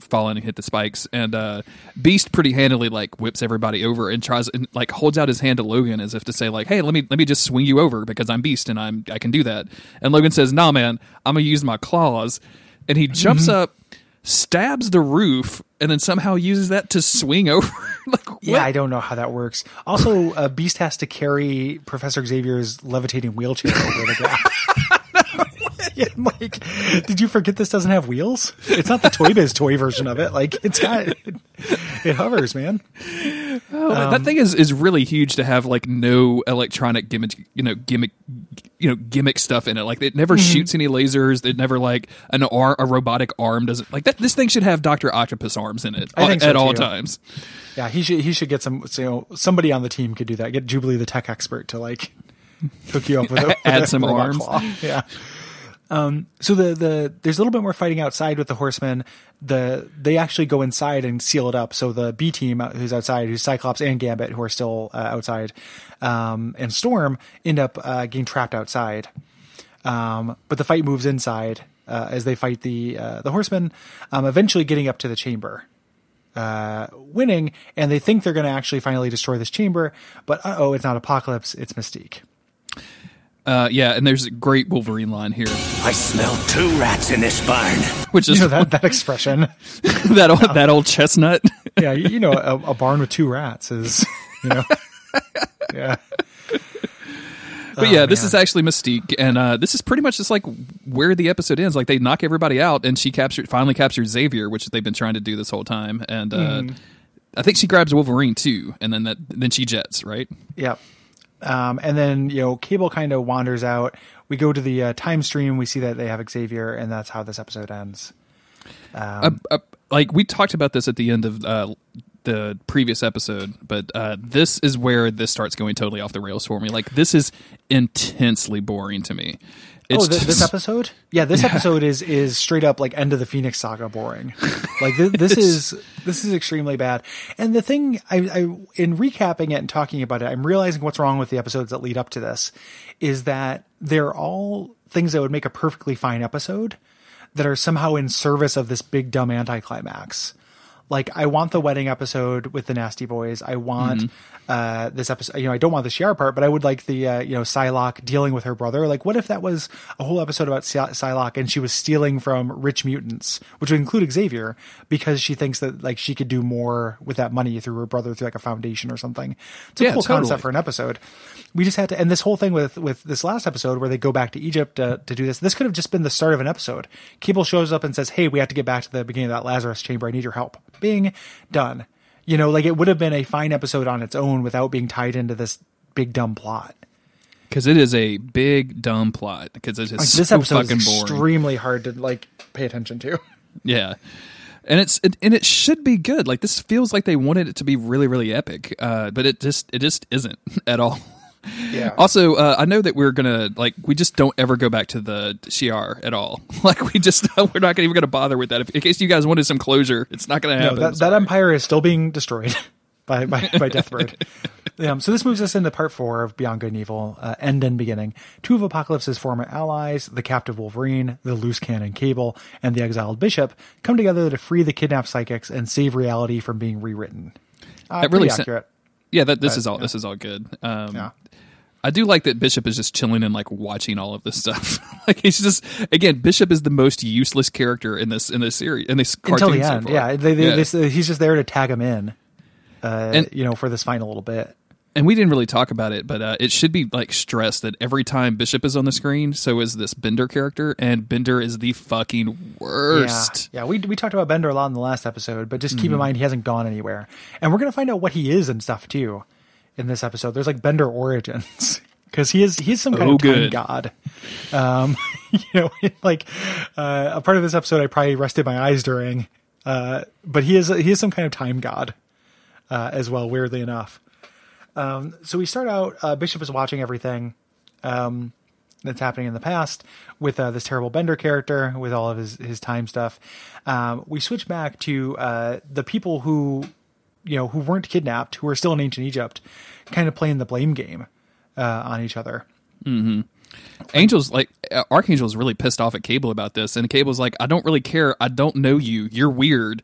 Fall in and hit the spikes, and uh, Beast pretty handily like whips everybody over and tries and like holds out his hand to Logan as if to say like, "Hey, let me let me just swing you over because I'm Beast and I'm I can do that." And Logan says, "Nah, man, I'm gonna use my claws," and he jumps up, stabs the roof, and then somehow uses that to swing over. like, what? Yeah, I don't know how that works. Also, uh, Beast has to carry Professor Xavier's levitating wheelchair over the gap. Yeah, like, did you forget this doesn't have wheels? It's not the Toy Biz toy version of it. Like, it's got it, it hovers, man. Oh, that thing is, is really huge to have like no electronic gimmick, you know, gimmick, you know, gimmick stuff in it. Like it never Mm-hmm. shoots any lasers. It never like an ar- a robotic arm doesn't like that. This thing should have Doctor Octopus arms in it so, at all times. Yeah, he should he should get some. You know, somebody on the team could do that. Get Jubilee, the tech expert, to like hook you up with, a, with Add a some arms. claw. Yeah. Um, so the the there's a little bit more fighting outside with the horsemen. The they actually go inside and seal it up. So the B team who's outside, who's Cyclops and Gambit, who are still uh, outside, um, and Storm end up uh, getting trapped outside. Um, but the fight moves inside uh, as they fight the uh, the horsemen, um, eventually getting up to the chamber uh, winning, and they think they're going to actually finally destroy this chamber. But uh oh, it's not Apocalypse, it's Mystique. Uh, yeah, and there's a great Wolverine line here, I smell two rats in this barn. which is You know that that expression. that old, that old chestnut. yeah, you, you know, a, a barn with two rats is, you know, yeah. But yeah, this is actually Mystique, and uh, this is pretty much just like where the episode ends. Like they knock everybody out, and she captured finally captures Xavier, which they've been trying to do this whole time. And uh, I think she grabs Wolverine too, and then that then she jets right. Yep. Um, and then you know, Cable kind of wanders out. We go to the uh, time stream. We see that they have Xavier, and that's how this episode ends. uh, uh, like we talked about this at the end of uh, the previous episode, but uh, this is where this starts going totally off the rails for me. Like this is intensely boring to me. It's oh, th- this episode? Yeah, this episode is is straight up like end of the Phoenix Saga boring. Like th- this is this is extremely bad. And the thing I, I in recapping it and talking about it, I'm realizing what's wrong with the episodes that lead up to this is that they're all things that would make a perfectly fine episode that are somehow in service of this big dumb anticlimax. Like I want the wedding episode with the Nasty Boys. I want mm-hmm. Uh, this episode. You know, I don't want the Shi'ar part, but I would like the uh, you know Psylocke dealing with her brother. Like, what if that was a whole episode about Psy- Psylocke and she was stealing from rich mutants, which would include Xavier, because she thinks that like she could do more with that money through her brother through like a foundation or something. It's a Yeah, cool totally. concept for an episode. We just had to, and this whole thing with with this last episode where they go back to Egypt to, to do this. This could have just been the start of an episode. Cable shows up and says, "Hey, we have to get back to the beginning of that Lazarus chamber. I need your help." Bing, done. You know, like it would have been a fine episode on its own without being tied into this big dumb plot. because it is a big dumb plot because it is Like this so episode is fucking boring. extremely hard to like pay attention to. Yeah. And it's it, and it should be good. Like this feels like they wanted it to be really really epic, uh, but it just it just isn't at all. Yeah. Also, uh, I know that we're gonna like we just don't ever go back to the Shi'ar at all. Like we just we're not even gonna bother with that. If, in case you guys wanted some closure, it's not gonna No, happen. that, that empire is still being destroyed by by, by Deathbird. um, so this moves us into part four of Beyond Good and Evil, uh, End and Beginning. Two of Apocalypse's former allies, the captive Wolverine, the loose cannon Cable, and the exiled Bishop, come together to free the kidnapped psychics and save reality from being rewritten. Uh, That really pretty sen- accurate. yeah, that this but, is all yeah. this is all good. Um, Yeah. I do like that Bishop is just chilling and like watching all of this stuff. like he's just again, Bishop is the most useless character in this in this series in this Until cartoon the so end, far. yeah. They, they, Yeah. This, he's just there to tag him in, uh, And- you know, for this final little bit. and we didn't really talk about it, but uh, it should be like stressed that every time Bishop is on the screen, so is this Bender character, and Bender is the fucking worst. Yeah, yeah. We we talked about Bender a lot in the last episode, but just keep Mm-hmm. in mind he hasn't gone anywhere, and we're gonna find out what he is and stuff too in this episode. There's like Bender origins because he is he's some kind Oh, of time good. god. Um, you know, like uh, a part of this episode I probably rested my eyes during, uh, but he is he is some kind of time god uh, as well. Weirdly enough. Um, so we start out. Uh, Bishop is watching everything. Um, that's happening in the past with uh, this terrible Bender character with all of his his time stuff. Um, we switch back to uh, the people who you know who weren't kidnapped, who are still in ancient Egypt, kind of playing the blame game uh, on each other. Angel's like Archangel's really pissed off at Cable about this, and Cable's like, "I don't really care. I don't know you. You're weird.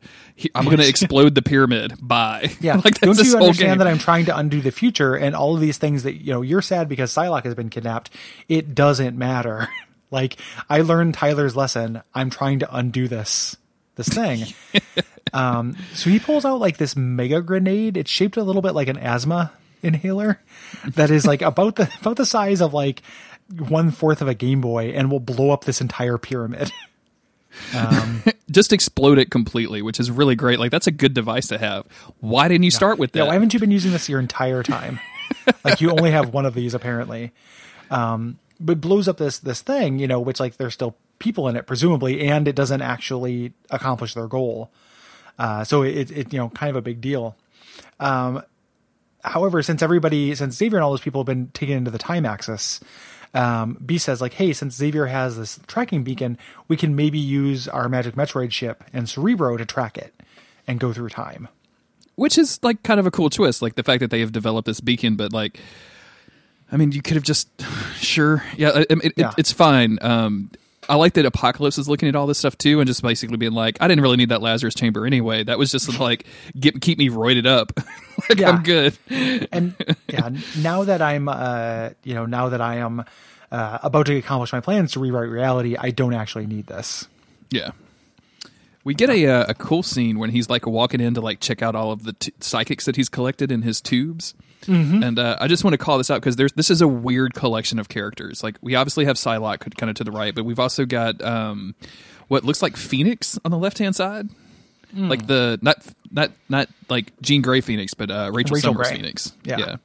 I'm going to explode the pyramid. Bye." Yeah, like that's don't you understand game. that I'm trying to undo the future and all of these things that you know you're sad because Psylocke has been kidnapped. It doesn't matter. like I learned Tyler's lesson. I'm trying to undo this this thing. Um, so he pulls out like this mega grenade. It's shaped a little bit like an asthma inhaler that is like about the about the size of like one fourth of a Game Boy and will blow up this entire pyramid. Just explode it completely, which is really great. Like that's a good device to have. Why didn't you start with that? Yeah, why haven't you been using this your entire time? like you only have one of these apparently. Um, but blows up this this thing, you know, which like there's still people in it presumably, and it doesn't actually accomplish their goal. Uh, so it, it you know kind of a big deal. Um, however, since everybody, since Xavier and all those people have been taken into the time axis, um, B says like, hey, since Xavier has this tracking beacon, we can maybe use our Magic Metroid ship and Cerebro to track it and go through time. which is like kind of a cool twist like the fact that they have developed this beacon but like i mean you could have just sure yeah I- I it, Yeah. It, it's fine um I like that Apocalypse is looking at all this stuff too, and just basically being like, "I didn't really need that Lazarus chamber anyway. That was just like get keep me roided up. like Yeah. I'm good." and yeah, now that I'm, uh, you know, now that I am uh, about to accomplish my plans to rewrite reality, I don't actually need this. Yeah. We get a uh, a cool scene when he's like walking in to like check out all of the t- psychics that he's collected in his tubes, and uh, I just want to call this out because there's this is a weird collection of characters. Like we obviously have Psylocke kind of to the right, but we've also got um, what looks like Phoenix on the left hand side, like the not not not like Jean Grey Phoenix, but uh, Rachel, Rachel Summers Grey. Phoenix. Yeah. yeah.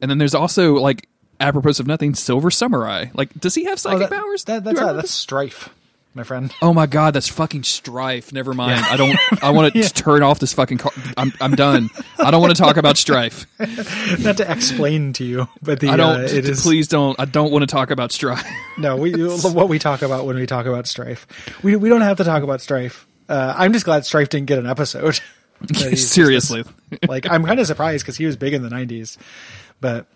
and then there's also like apropos of nothing, Silver Samurai. Like, does he have psychic Oh, that- powers? That, that's uh, that's Stryfe, my friend. Oh my god, that's fucking Stryfe. Never mind. I don't. I want to turn off this fucking. Car- I'm. I'm done. I don't want to talk about Stryfe. Not to explain to you, but the I don't. uh, it is please don't. I don't want to talk about Stryfe. no. We what we talk about when we talk about Stryfe. We we don't have to talk about Stryfe. Uh, I'm just glad Stryfe didn't get an episode. Just Seriously, like I'm kind of surprised because he was big in the '90s, but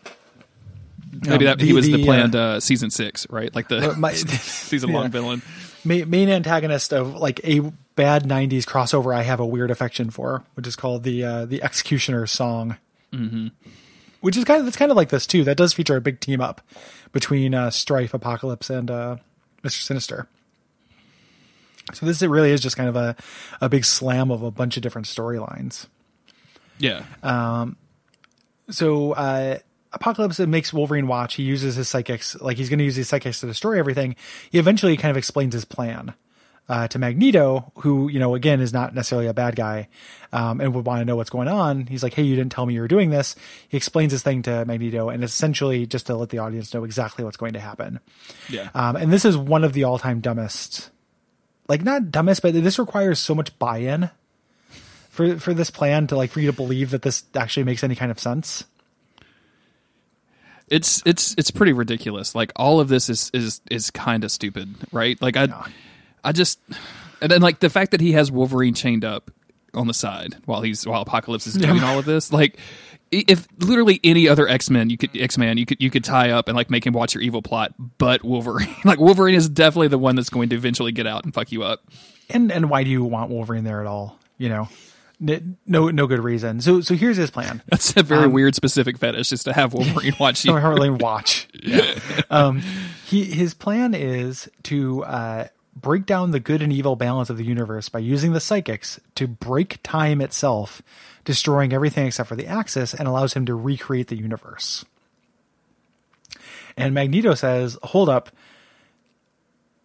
maybe um, that he was the, the, uh, planned uh, season six, right? Like the Uh, my- season long yeah. villain. Ma- main antagonist of like a bad 90s crossover i have a weird affection for which is called the uh the executioner song mm-hmm. which is kind of that's kind of like this too that does feature a big team up between uh Stryfe apocalypse and uh mr sinister so this it really is just kind of a a big slam of a bunch of different storylines Yeah. so uh apocalypse makes wolverine watch. He uses his psychics like he's going to use his psychics to destroy everything. He eventually kind of explains his plan uh, to magneto who you know again is not necessarily a bad guy um, and would want to know what's going on. He's like hey you didn't tell me you were doing this. He explains his thing to magneto and essentially just to let the audience know exactly what's going to happen. Yeah. um, and this is one of the all-time dumbest like not dumbest but this requires so much buy-in for for this plan to like for you to believe that this actually makes any kind of sense it's it's it's pretty ridiculous. Like all of this is is is kind of stupid, right? Like I I just and then like the fact that he has Wolverine chained up on the side while he's while Apocalypse is doing all of this, like if literally any other X Men you could X Man you could you could tie up and like make him watch your evil plot, but Wolverine, like Wolverine is definitely the one that's going to eventually get out and fuck you up. and and why do you want Wolverine there at all? You know, no no good reason. So so here's his plan. That's a very weird specific fetish, is to have Wolverine watch you. Harley watch. Yeah. Um, he his plan is to uh, break down the good and evil balance of the universe by using the psychics to break time itself, destroying everything except for the axis, and allows him to recreate the universe. And Magneto says, "Hold up."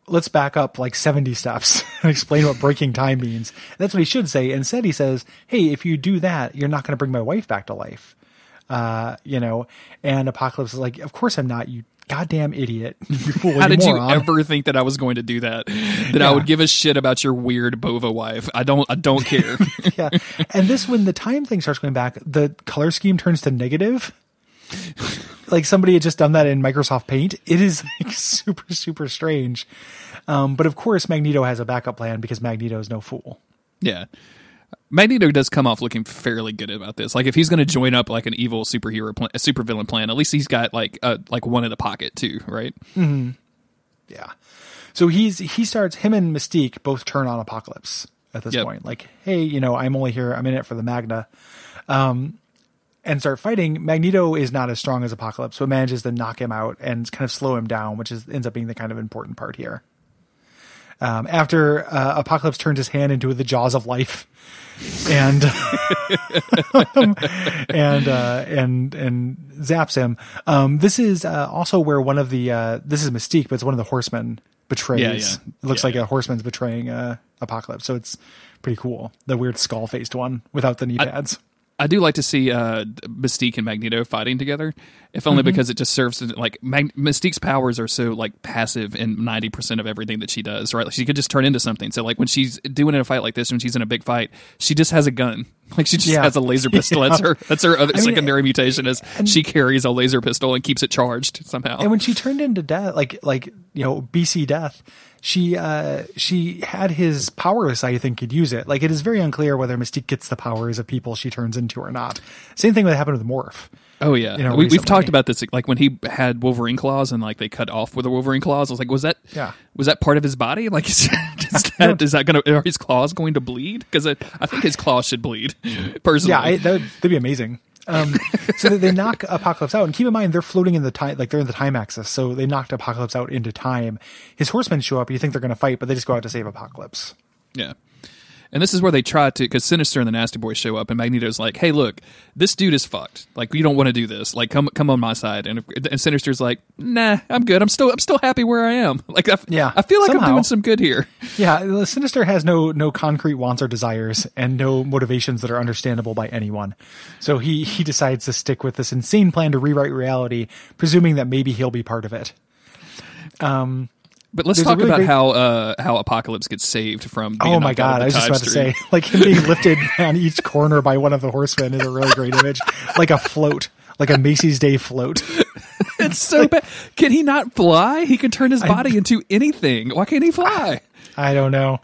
Let's back up like 70 steps and explain what breaking time means. That's what he should say. Instead, he says, Hey, if you do that, you're not going to bring my wife back to life uh, you know, and Apocalypse is like, of course I'm not, you goddamn idiot, you fool, How did you ever think that I was going to do that? That I would give a shit about your weird bova wife? I don't. I don't care. yeah, and this when the time thing starts going back, the color scheme turns to negative. Like somebody had just done that in Microsoft Paint. It is like super super strange. Um, but of course, Magneto has a backup plan because Magneto is no fool. Yeah. Magneto does come off looking fairly good about this. Like if he's going to join up like an evil superhero plan, a supervillain plan, at least he's got like a, like one in the pocket too, right? Yeah. So he's he starts him and Mystique both turn on Apocalypse at this Yep. point. Like, hey, you know, I'm only here. I'm in it for the Magna. Um, and start fighting. Magneto is not as strong as Apocalypse, but manages to knock him out and kind of slow him down, which is ends up being the kind of important part here. Um, after uh, Apocalypse turns his hand into the jaws of life, and and uh, and and zaps him. Um, this is uh, also where one of the uh, this is Mystique, but it's one of the Horsemen betrays. Yeah, yeah. It looks Yeah, like a Horseman's betraying uh, Apocalypse, so it's pretty cool. The weird skull faced one without the knee pads. I do like to see uh, Mystique and Magneto fighting together, if only because it just serves to, like Mag- Mystique's powers are so like passive in ninety percent of everything that she does. Right, like, she could just turn into something. So like when she's doing in a fight like this, when she's in a big fight, she just has a gun. Like she just Yeah. has a laser pistol. That's her. That's her other I mean, secondary mutation is she carries a laser pistol and keeps it charged somehow. And when she turned into death, like like you know BC Death, she uh she had his powers. I think could use it. Like it is very unclear whether Mystique gets the powers of people she turns into or not. Same thing that happened with Morph. Oh yeah, you know, we, we've talked about this. Like when he had Wolverine claws and like they cut off with the Wolverine claws. I was like, was that Yeah. was that part of his body? Like, is, is that is that going to are his claws going to bleed? Because I, I think his claws should bleed. Personally, Yeah, I, that would, that'd be amazing. Um, so they- knock Apocalypse out, and keep in mind they're floating in the time, like they're in the time axis. So they knocked Apocalypse out into time. His horsemen show up. You think they're going to fight, but they just go out to save Apocalypse. yeah. And this is where they try to, because Sinister and the Nasty Boys show up, and Magneto's like, "Hey, look, this dude is fucked. Like, you don't want to do this. Like, come come on my side." And, if, and Sinister's like, "Nah, I'm good. I'm still I'm still happy where I am. Like, I, Yeah, I feel like I'm doing some good here." Yeah, the Sinister has no no concrete wants or desires, and no motivations that are understandable by anyone. So he he decides to stick with this insane plan to rewrite reality, presuming that maybe he'll be part of it. Um, But let's There's talk really about great- how uh, how Apocalypse gets saved from. Being Oh my knocked out of god! I was just about to say, like him being lifted on each corner by one of the horsemen is a really great image, like a float, like a Macy's Day float. It's so bad. Can he not fly? He can turn his body into anything. Why can't he fly? I don't know.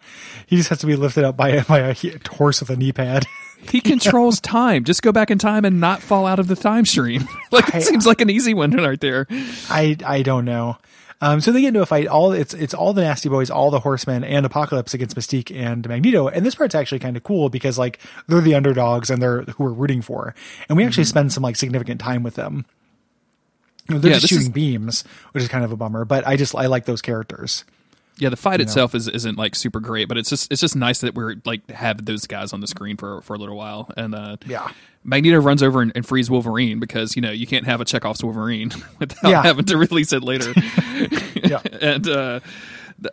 He just has to be lifted up by a, by a horse with a knee pad. He controls time. Just go back in time and not fall out of the time stream. like I- it seems like an easy one right there. I I don't know. Um, so they get into a fight. All it's it's all the nasty boys, all the horsemen, and Apocalypse against Mystique and Magneto. And this part's actually kind of cool because like they're the underdogs and they're who we're rooting for, and we actually spend some like significant time with them. You know, they're Yeah, just shooting is- beams, which is kind of a bummer. But I just I like those characters. Yeah, the fight itself is isn't like super great, but it's just it's just nice that we're like have those guys on the screen for for a little while. And uh, Yeah. Magneto runs over and, and frees Wolverine because you know you can't have a Chekhov's Wolverine without Yeah. having to release it later. Yeah. and uh,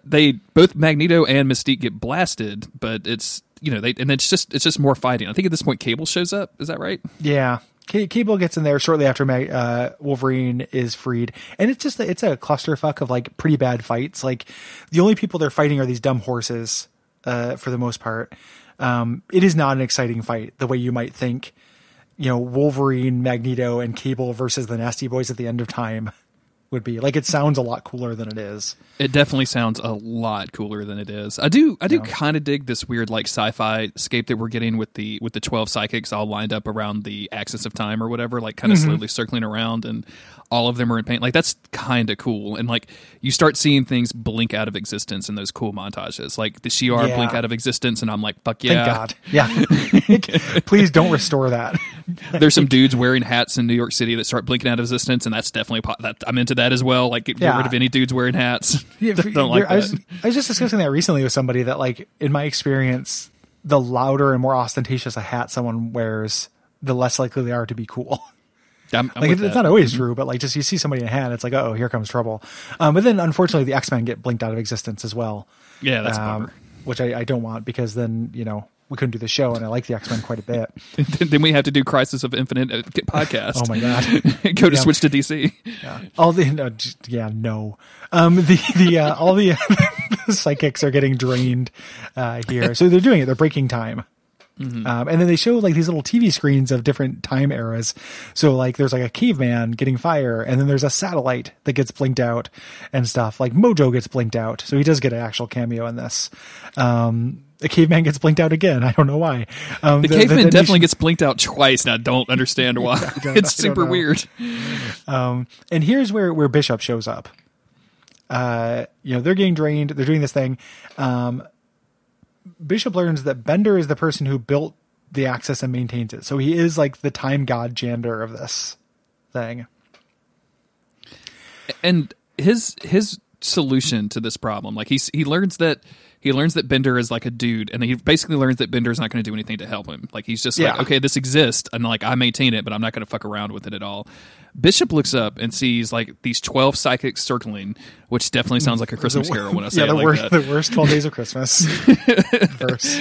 they both Magneto and Mystique get blasted, but it's you know they and it's just it's just more fighting. I think at this point Cable shows up. Is that right? Yeah. Cable gets in there shortly after uh, Wolverine is freed, and it's just it's a clusterfuck of like pretty bad fights. Like the only people they're fighting are these dumb horses, uh, for the most part. Um, it is not an exciting fight the way you might think. You know, Wolverine, Magneto, and Cable versus the Nasty Boys at the end of time would be like it sounds a lot cooler than it is. It definitely sounds a lot cooler than it is. I do I do kind of dig this weird like sci-fi scape that we're getting with the with the 12 psychics all lined up around the axis of time or whatever, like kind of mm-hmm. slowly circling around and all of them are in paint. Like that's kind of cool. And like you start seeing things blink out of existence in those cool montages. Like the Shi'ar Yeah. blink out of existence and I'm like, fuck yeah. Thank God. Yeah. Please don't restore that. There's some dudes wearing hats in New York City that start blinking out of existence and that's definitely po- that I'm into that as well. Like get, Yeah. rid of any dudes wearing hats. Yeah, Don't like I was. I was just discussing that recently with somebody that like in my experience, the louder and more ostentatious a hat someone wears, the less likely they are to be cool. I'm, I'm like it's that. not always true, but like just you see somebody in a hat, it's like oh here comes trouble. Um, but then unfortunately the X Men get blinked out of existence as well. Yeah, that's um, which I, I don't want because then you know we couldn't do the show, and I like the X Men quite a bit. then we have to do Crisis of Infinite uh, podcast. Oh my god. Go to Yeah. switch to DC. all the no, yeah no um the the uh, all the, the psychics are getting drained uh here so they're doing it they're breaking time Um, and then they show like these little TV screens of different time eras. So like there's like a caveman getting fire, and then there's a satellite that gets blinked out and stuff. Like Mojo gets blinked out, so he does get an actual cameo in this. Um, the caveman gets blinked out again. I don't know why. Um, The the- caveman the- definitely gets blinked out twice, and I don't understand why. don't- it's super weird. Um, and here's where where Bishop shows up. Uh, you know, they're getting drained. They're doing this thing. Um, Bishop learns that Bender is the person who built the access and maintains it. So he is like the time god Jander of this thing. and his his solution to this problem like he's he learns that he learns that bender is like a dude and he basically learns that bender's not going to do anything to help him. Like he's just like okay this exists and like i maintain it but i'm not going to fuck around with it at all. Bishop looks up and sees like these 12 psychics circling which definitely sounds like a christmas The- carol when i say yeah, the like the worst twelve days of Christmas. verse.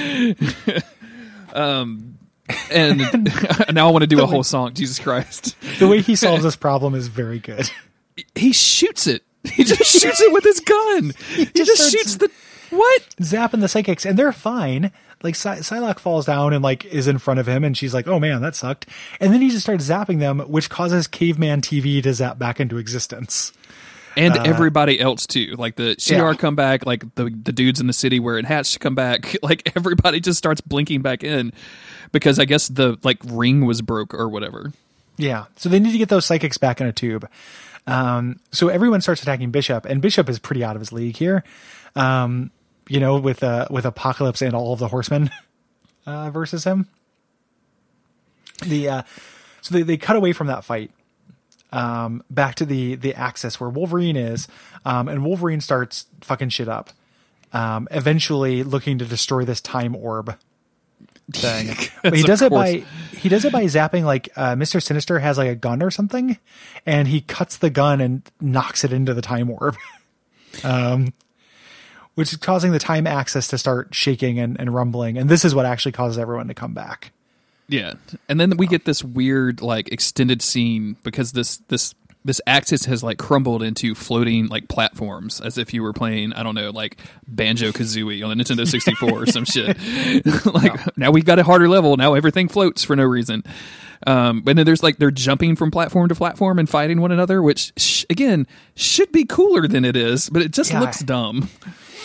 Um, and now i want to do a whole song jesus christ. The way he solves this problem is very good. he shoots it. He just shoots it with his gun. He just, just starts- shoots the what zapping the psychics, and they're fine. Like Psy- Psylocke falls down and like is in front of him, and she's like, "Oh man, that sucked." And then he just starts zapping them, which causes Caveman TV to zap back into existence. and everybody else too. Like the Shi'ar Uh, Yeah. come back, like the the dudes in the city wearing hats to come back. Like everybody just starts blinking back in because I guess the like ring was broke or whatever. Yeah, so they need to get those psychics back in a tube. Um, so everyone starts attacking Bishop, and Bishop is pretty out of his league here. Um, you know, with uh, with Apocalypse and all of the Horsemen uh, versus him. The uh, so they, they cut away from that fight um, back to the the axis where Wolverine is, um, and Wolverine starts fucking shit up. Um, eventually, looking to destroy this time orb thing. he does it by he does it by zapping like uh, Mister Sinister has like a gun or something, and he cuts the gun and knocks it into the time orb. um, which is causing the time axis to start shaking and, and rumbling, and this is what actually causes everyone to come back. Yeah, and then we get this weird like extended scene because this this this axis has like crumbled into floating like platforms as if you were playing I don't know like Banjo Kazooie on the Nintendo 64 or some shit. like now we've got a harder level. Now everything floats for no reason. Um, but then there's like they're jumping from platform to platform and fighting one another, which sh- again should be cooler than it is, but it just Yeah. looks dumb.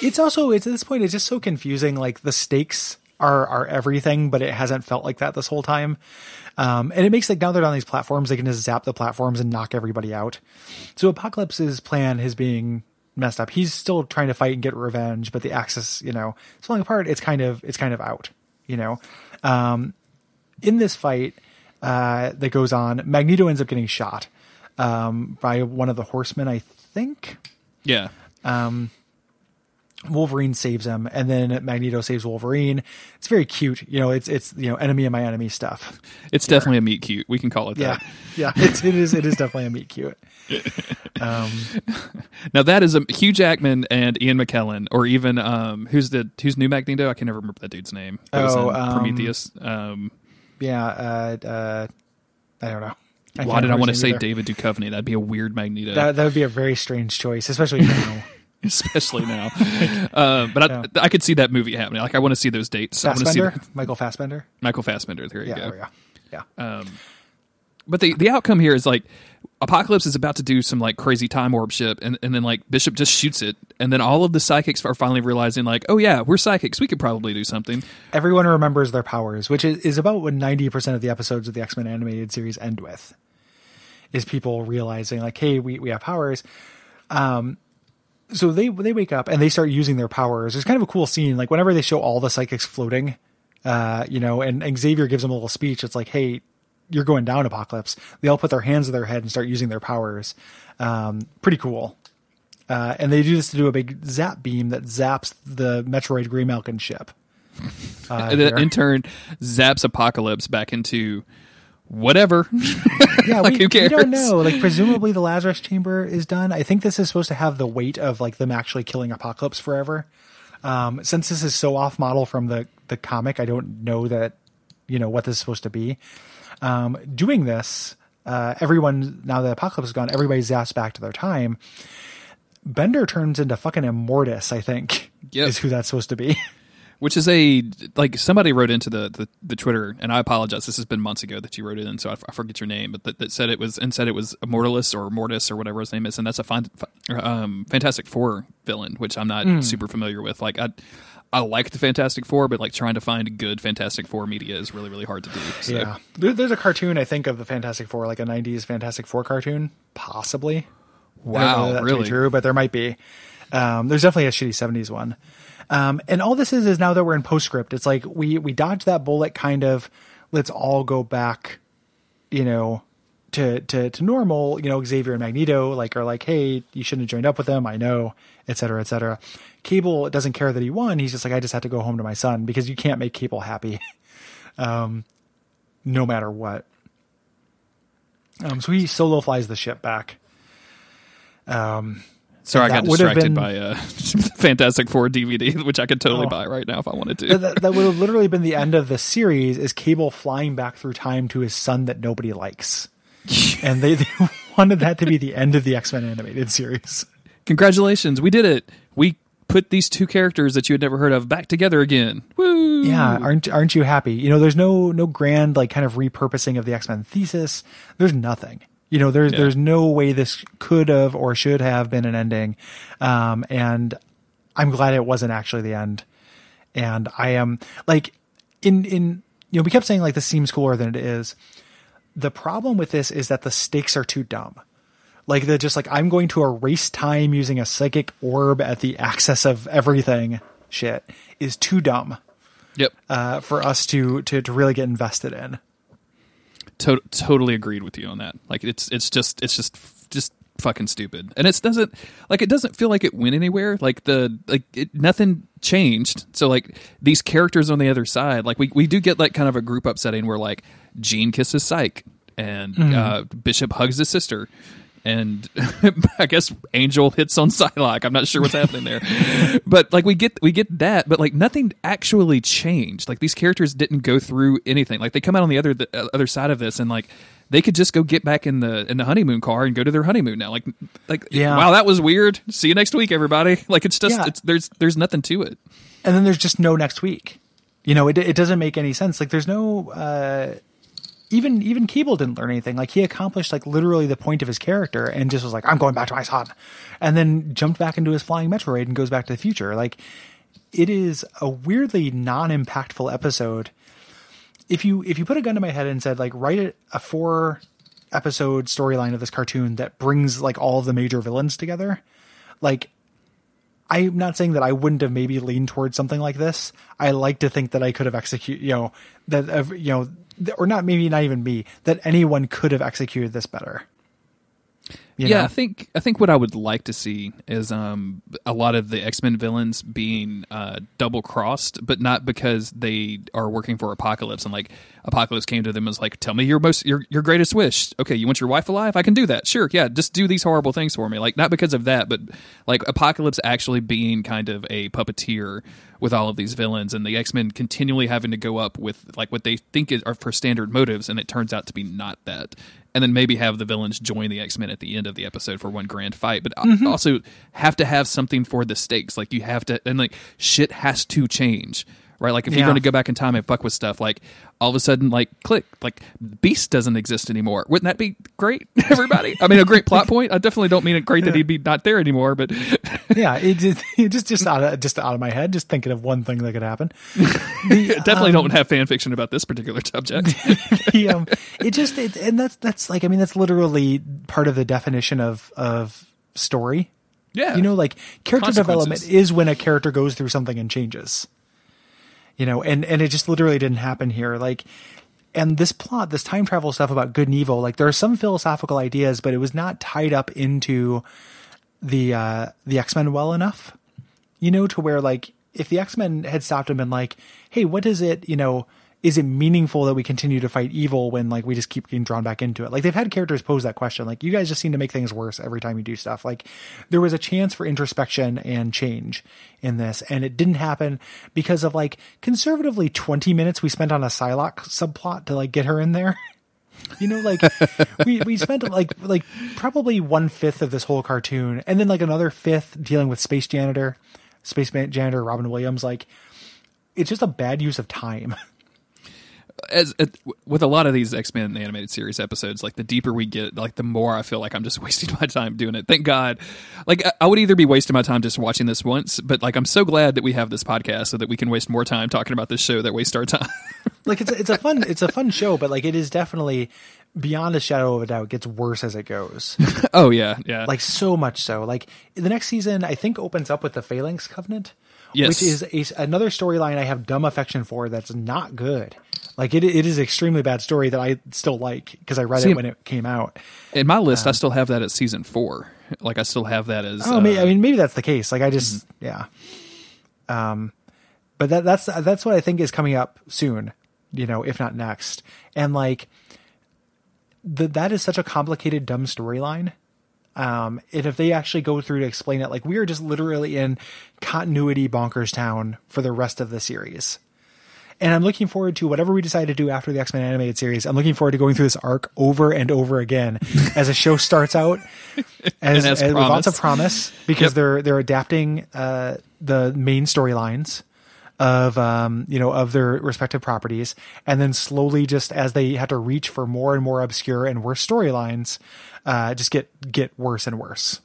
It's also it's at this point it's just so confusing. Like the stakes are are everything, but it hasn't felt like that this whole time. Um, and it makes like now they're on these platforms, they can just zap the platforms and knock everybody out. So Apocalypse's plan is being messed up. He's still trying to fight and get revenge, but the Axis, you know, falling apart. It's kind of it's kind of out. You know, um, in this fight uh, that goes on, Magneto ends up getting shot um, by one of the Horsemen, I think. Yeah, Wolverine saves him, and then Magneto saves Wolverine. It's very cute, you know. It's it's you know enemy of my enemy stuff. it's definitely a meet cute. We can call it Yeah, that. yeah. It's it is it is definitely a meet cute. Um, Now that is a Hugh Jackman and Ian McKellen, or even um, who's the who's new Magneto? I can never remember that dude's name. That Oh, um, Prometheus. Um, yeah, uh, uh, I don't know. I why did I want to say either. David Duchovny? That'd be a weird Magneto, That that would be a very strange choice, especially now. especially now. uh, but I, I could see that movie happening. Like I want to see those dates. I want to see the- Michael Fassbender. Michael Fassbender. There you Yeah, go. there go. Yeah, But the the outcome here is like Apocalypse is about to do some like crazy time warp shit, and, and then like Bishop just shoots it, and then all of the psychics are finally realizing like, oh yeah, we're psychics, we could probably do something. everyone remembers their powers, which is, is about what ninety percent of the episodes of the X Men animated series end with. Is people realizing like, hey, we we have powers. Um, so they they wake up and they start using their powers. It's kind of a cool scene. Like whenever they show all the psychics floating, uh, you know, and, and Xavier gives them a little speech. It's like, hey, you're going down, Apocalypse. They all put their hands to their head and start using their powers. Um, pretty cool. Uh, and they do this to do a big zap beam that zaps the Metroid Greymalkin ship. Uh, and then in turn zaps Apocalypse back into whatever. yeah, like, we, who we don't know. Like, presumably the Lazarus Chamber is done. I think this is supposed to have the weight of like them actually killing Apocalypse forever. Um, since this is so off model from the the comic, I don't know that you know what this is supposed to be. Um, doing this, uh, everyone now that Apocalypse is gone, everybody zaps back to their time. Bender turns into fucking Immortus. I think Yep. is who that's supposed to be. which is a like somebody wrote into the, the, the Twitter, and I apologize. This has been months ago that you wrote it in, so I, f- I forget your name, but that, that said it was and said it was Immortalus or Mortis or whatever his name is, and that's a fine, um, Fantastic Four villain, which I'm not super familiar with. Like I. I like the Fantastic Four, but like trying to find good Fantastic Four media is really, really hard to do. So. Yeah, there, there's a cartoon I think of the Fantastic Four, like a '90s Fantastic Four cartoon, possibly. Wow, that really? true, but there might be. Um, there's definitely a shitty '70s one. Um, and all this is is now that we're in postscript, it's like we we dodged that bullet. Kind of, let's all go back, you know, to to to normal. You know, Xavier and Magneto like are like, hey, you shouldn't have joined up with them. I know, et cetera, et cetera. Cable doesn't care that he won. He's just like, I just had to go home to my son because you can't make Cable happy, um, no matter what. Um, so he solo flies the ship back. Um, Sorry, I got distracted been- by a Fantastic Four DVD, which I could totally Oh. buy right now if I wanted to. that, that would have literally been the end of the series is Cable flying back through time to his son that nobody likes. and they, they wanted that to be the end of the X-Men animated series. Congratulations, we did it. We put these two characters that you had never heard of back together again. Woo! Yeah, aren't aren't you happy? You know, there's no no grand like kind of repurposing of the X-Men thesis. There's nothing. You know, there's Yeah. there's no way this could have or should have been an ending. Um, and I'm glad it wasn't actually the end. And I am like in in you know, we kept saying like this seems cooler than it is. The problem with this is that the stakes are too dumb. Like the just like I'm going to erase time using a psychic orb at the axis of everything shit is too dumb Yep. uh, for us to, to to really get invested in. To- totally agreed with you on that. Like it's it's just it's just just fucking stupid, and it doesn't like it doesn't feel like it went anywhere. Like the like it, nothing changed. So like these characters on the other side, like we we do get like kind of a group upsetting where like Jean kisses Psyche and uh, Bishop hugs his sister. And I guess Angel hits on Psylocke. I'm not sure what's happening there, but like we get we get that, but like nothing actually changed. Like these characters didn't go through anything. Like they come out on the other the uh, other side of this, and like they could just go get back in the in the honeymoon car and go to their honeymoon now. Like like Yeah. wow, that was weird. See you next week, everybody. Like it's just Yeah. it's there's there's nothing to it. And then there's just no next week. You know, it it doesn't make any sense. Like there's no uh, even even Cable didn't learn anything. Like he accomplished like literally the point of his character and just was like, I'm going back to my son, and then jumped back into his flying Metroid and goes back to the future. Like it is a weirdly non-impactful episode. If you if you put a gun to my head and said like write a, a four episode storyline of this cartoon that brings like all the major villains together, like I'm not saying that I wouldn't have maybe leaned towards something like this. I like to think that I could have executed, you know, that uh, you know, or not maybe not even me, that anyone could have executed this better. You yeah, know? I think I think what I would like to see is um, a lot of the X Men villains being uh, double crossed, but not because they are working for Apocalypse and like Apocalypse came to them and was like, "Tell me your most your your greatest wish." Okay, you want your wife alive? I can do that. Sure, yeah, just do these horrible things for me. Like not because of that, but like Apocalypse actually being kind of a puppeteer with all of these villains, and the X Men continually having to go up with like what they think is, are for standard motives, and it turns out to be not that and then maybe have the villains join the X Men at the end of the episode for one grand fight. But uh, mm-hmm. also have to have something for the stakes. Like you have to, and like shit has to change, right? Like if you're going to go back in time and fuck with stuff, like all of a sudden, like click, like Beast doesn't exist anymore. Wouldn't that be great, everybody? I mean, a great plot point. I definitely don't mean it great that he'd be not there anymore, but yeah, it just it just just out of just out of my head, just thinking of one thing that could happen. The, definitely don't have fan fiction about this particular subject. the, um, it just it, and that's that's like I mean that's literally part of the definition of of story. yeah, You know, like character development is when a character goes through something and changes. You know, and and it just literally didn't happen here. Like, and this plot, this time travel stuff about good and evil, like there are some philosophical ideas, but it was not tied up into the uh the X Men well enough. You know, to where like if the X Men had stopped and been like, "Hey, what is it?" You know. Is it meaningful that we continue to fight evil when like we just keep getting drawn back into it? Like they've had characters pose that question. Like you guys just seem to make things worse every time you do stuff. Like there was a chance for introspection and change in this, and it didn't happen because of like conservatively twenty minutes we spent on a Psylocke subplot to like get her in there. You know, like we we spent like like probably one fifth of this whole cartoon, and then like another fifth dealing with Space Janitor, Space Janitor Robin Williams. Like it's just a bad use of time. as uh, with a lot of these X Men animated series episodes, like the deeper we get, like the more I feel like I'm just wasting my time doing it. Thank God, like I- I would either be wasting my time just watching this once, but like I'm so glad that we have this podcast so that we can waste more time talking about this show that wastes our time. like it's a, it's a fun it's a fun show, but like it is definitely beyond a shadow of a doubt gets worse as it goes. oh yeah, yeah. like so much so. Like the next season, I think opens up with the Phalanx Covenant, Yes. which is a, another storyline I have dumb affection for. That's not good. Like it, it is an extremely bad story that I still like because I read See, it when it came out. in my list, I still have that at season four. Like I still have that as. Oh, uh, may I mean, maybe that's the case. Like I just, yeah. Um, but that that's that's what I think is coming up soon. You know, if not next, and like the, that is such a complicated, dumb storyline. Um, and if they actually go through to explain it, like we are just literally in continuity bonkers town for the rest of the series. And I'm looking forward to whatever we decide to do after the X Men animated series. I'm looking forward to going through this arc over and over again as a show starts out as, And as as- with lots of promise because they're they're adapting uh, the main storylines of um, you know of their respective properties, and then slowly, just as they have to reach for more and more obscure and worse storylines, uh, just get get worse and worse.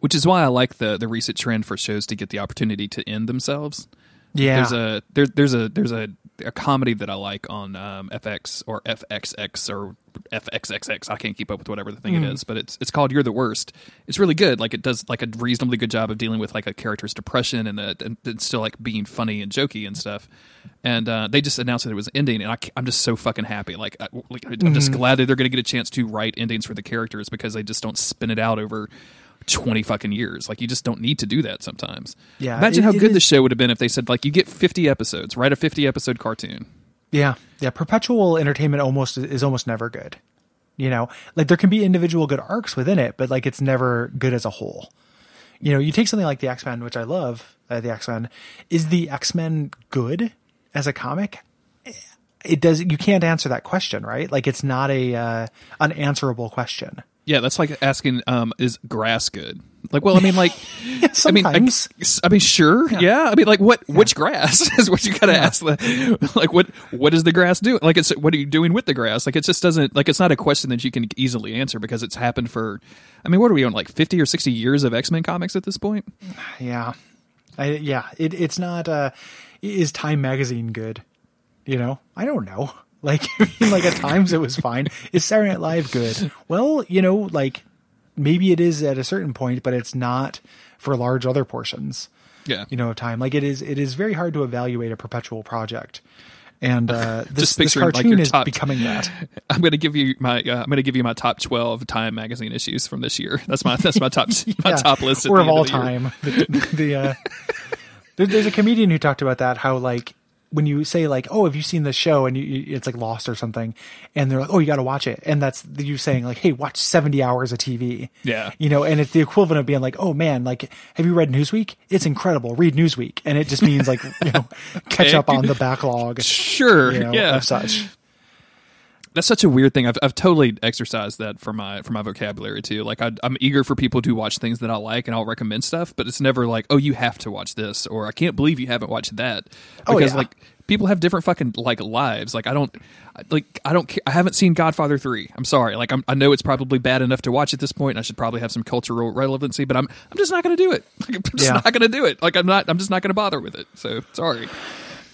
which is why I like the the recent trend for shows to get the opportunity to end themselves. Yeah, There's a there, there's a there's a, a comedy that I like on um, FX or FXX or FXXX. I can't keep up with whatever the thing it is, but it's it's called You're the Worst. It's really good. Like it does like a reasonably good job of dealing with like a character's depression and, uh and, and still like being funny and jokey and stuff. And uh, they just announced that it was ending, and I, am just so fucking happy. Like, I, like I'm just glad that they're going to get a chance to write endings for the characters because they just don't spin it out over. 20 fucking years. Like, you just don't need to do that sometimes. Yeah, Imagine it- how it good the show would have been if they said, like, you get 50 episodes, write a 50 episode cartoon. Yeah, yeah. Perpetual entertainment almost is almost never good. You know, like there can be individual good arcs within it, but like it's never good as a whole. You know, you take something like the X Men, which I love. Uh, the X Men is the X Men good as a comic? It does. You can't answer that question, right? Like it's not a uh, unanswerable question. Yeah, that's like asking, um, is grass good? Like, well, I mean, like, I mean, I, I mean, sure, yeah. I mean, like, what, which grass is what you gotta ask. The, like, what, what is the grass doing? Like, it's what are you doing with the grass? Like, it just doesn't, like, it's not a question that you can easily answer because it's happened for, I mean, what are we on, like, fifty or sixty years of X Men comics at this point? Yeah, I, yeah. It, it's not. Uh, is Time Magazine good? You know, I don't know. Like, I mean, like at times it was fine. Is Saturday Night Live good? Well, you know, like maybe it is at a certain point, but it's not for large other portions. Yeah, You know, of time. Like it is. It is very hard to evaluate a perpetual project. And uh, this, Just this picturing, like, cartoon is top- becoming that. I'm gonna give you my, uh, I'm gonna give you my top twelve Time magazine issues from this year. That's my, that's my top, my top list. or of all the time. The, the uh, there, there's a comedian who talked about that. How like when you say like, "Oh, have you seen this show?" and you, it's like Lost or something, and they're like, "Oh, you got to watch it," and that's you saying like, "Hey, watch 70 hours of TV." Yeah. you know, and it's the equivalent of being like, "Oh man, like, have you read Newsweek? It's incredible. Read Newsweek," and it just means like, you know, catch up on the backlog. Sure, You know, yeah, of such. That's such a weird thing. I've I've totally exercised that for my for my vocabulary too. Like I, I'm eager for people to watch things that I like, and I'll recommend stuff. But it's never like, oh, you have to watch this, or I can't believe you haven't watched that, Oh, because yeah. like people have different fucking like lives. Like I don't like I don't I haven't seen Godfather three. I'm sorry. Like I'm, I know it's probably bad enough to watch at this point. And I should probably have some cultural relevancy, but I'm I'm just not going to do it. Like, I'm just Yeah. not going to do it. Like I'm not. I'm just not going to bother with it. So sorry.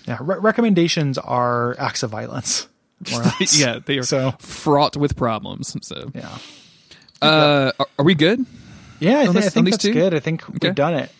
Yeah, re- recommendations are acts of violence. Yeah, they are So fraught with problems. So yeah. uh, are, are we good? Yeah, I, thi- this- I think that's two? good. I think Okay. we've done it.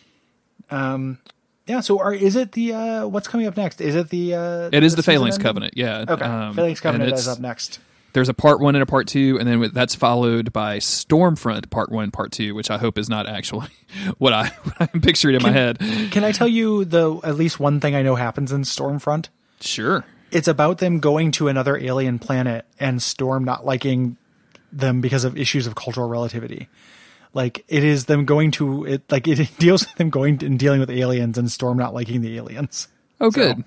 Um, yeah. So, are is it the uh, what's coming up next? Is it the? Uh, It is the Phalanx ending? Covenant, yeah. Okay, Um, Phalanx Covenant is up next. There's a part one and a part two, and then that's followed by Stormfront Part One, Part Two, which I hope is not actually what I what I'm picturing in my head. Can I tell you the at least one thing I know happens in Stormfront? Sure. It's about them going to another alien planet and Storm not liking them because of issues of cultural relativity. Like it is them going to it like it deals with them going and dealing with aliens and Storm not liking the aliens. Oh, good.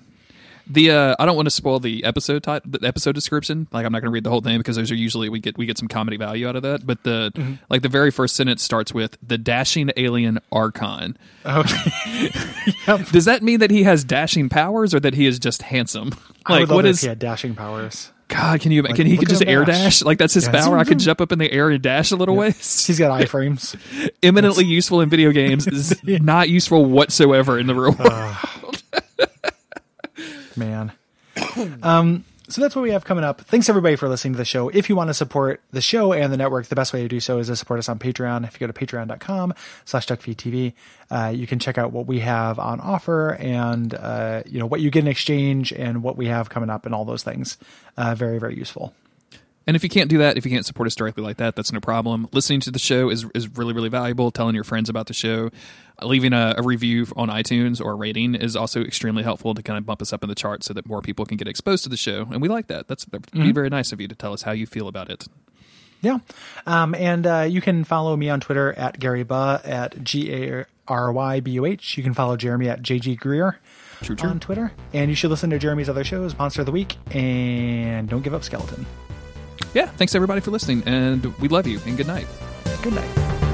The uh, I don't want to spoil the episode title, the episode description. Like I'm not going to read the whole thing because those are usually we get we get some comedy value out of that. But the Mm-hmm. like the very first sentence starts with the dashing alien Arkon. Okay. Does that mean that he has dashing powers or that he is just handsome? I Like what if he had dashing powers. God? Can you can he could just air dash. dash? Like that's his Yeah, power. I could jump up in the air and dash a little ways. He's got iframes. Eminently useful in video games. Is not useful whatsoever in the real Uh, world. Man. Um, so that's what we have coming up. Thanks everybody for listening to the show. If you want to support the show and the network, the best way to do so is to support us on Patreon. If you go to patreon.com slash duckfeedtv, uh, you can check out what we have on offer and, uh, you know, what you get in exchange and what we have coming up and all those things. Uh, very, very useful. And if you can't do that, if you can't support us directly like that, that's no problem. Listening to the show is, is really, really valuable. Telling your friends about the show, leaving a, a review on iTunes or a rating is also extremely helpful to kind of bump us up in the charts so that more people can get exposed to the show. And we like that. That's that'd be very nice of you to tell us how you feel about it. Yeah. Um, and uh, you can follow me on Twitter at Gary Buh at G A R Y B U H. You can follow Jeremy at JG Greer True, true. on Twitter. And you should listen to Jeremy's other shows, Monster of the Week and Don't Give Up Skeleton. Yeah. Thanks everybody for listening, and we love you. And good night. Good night.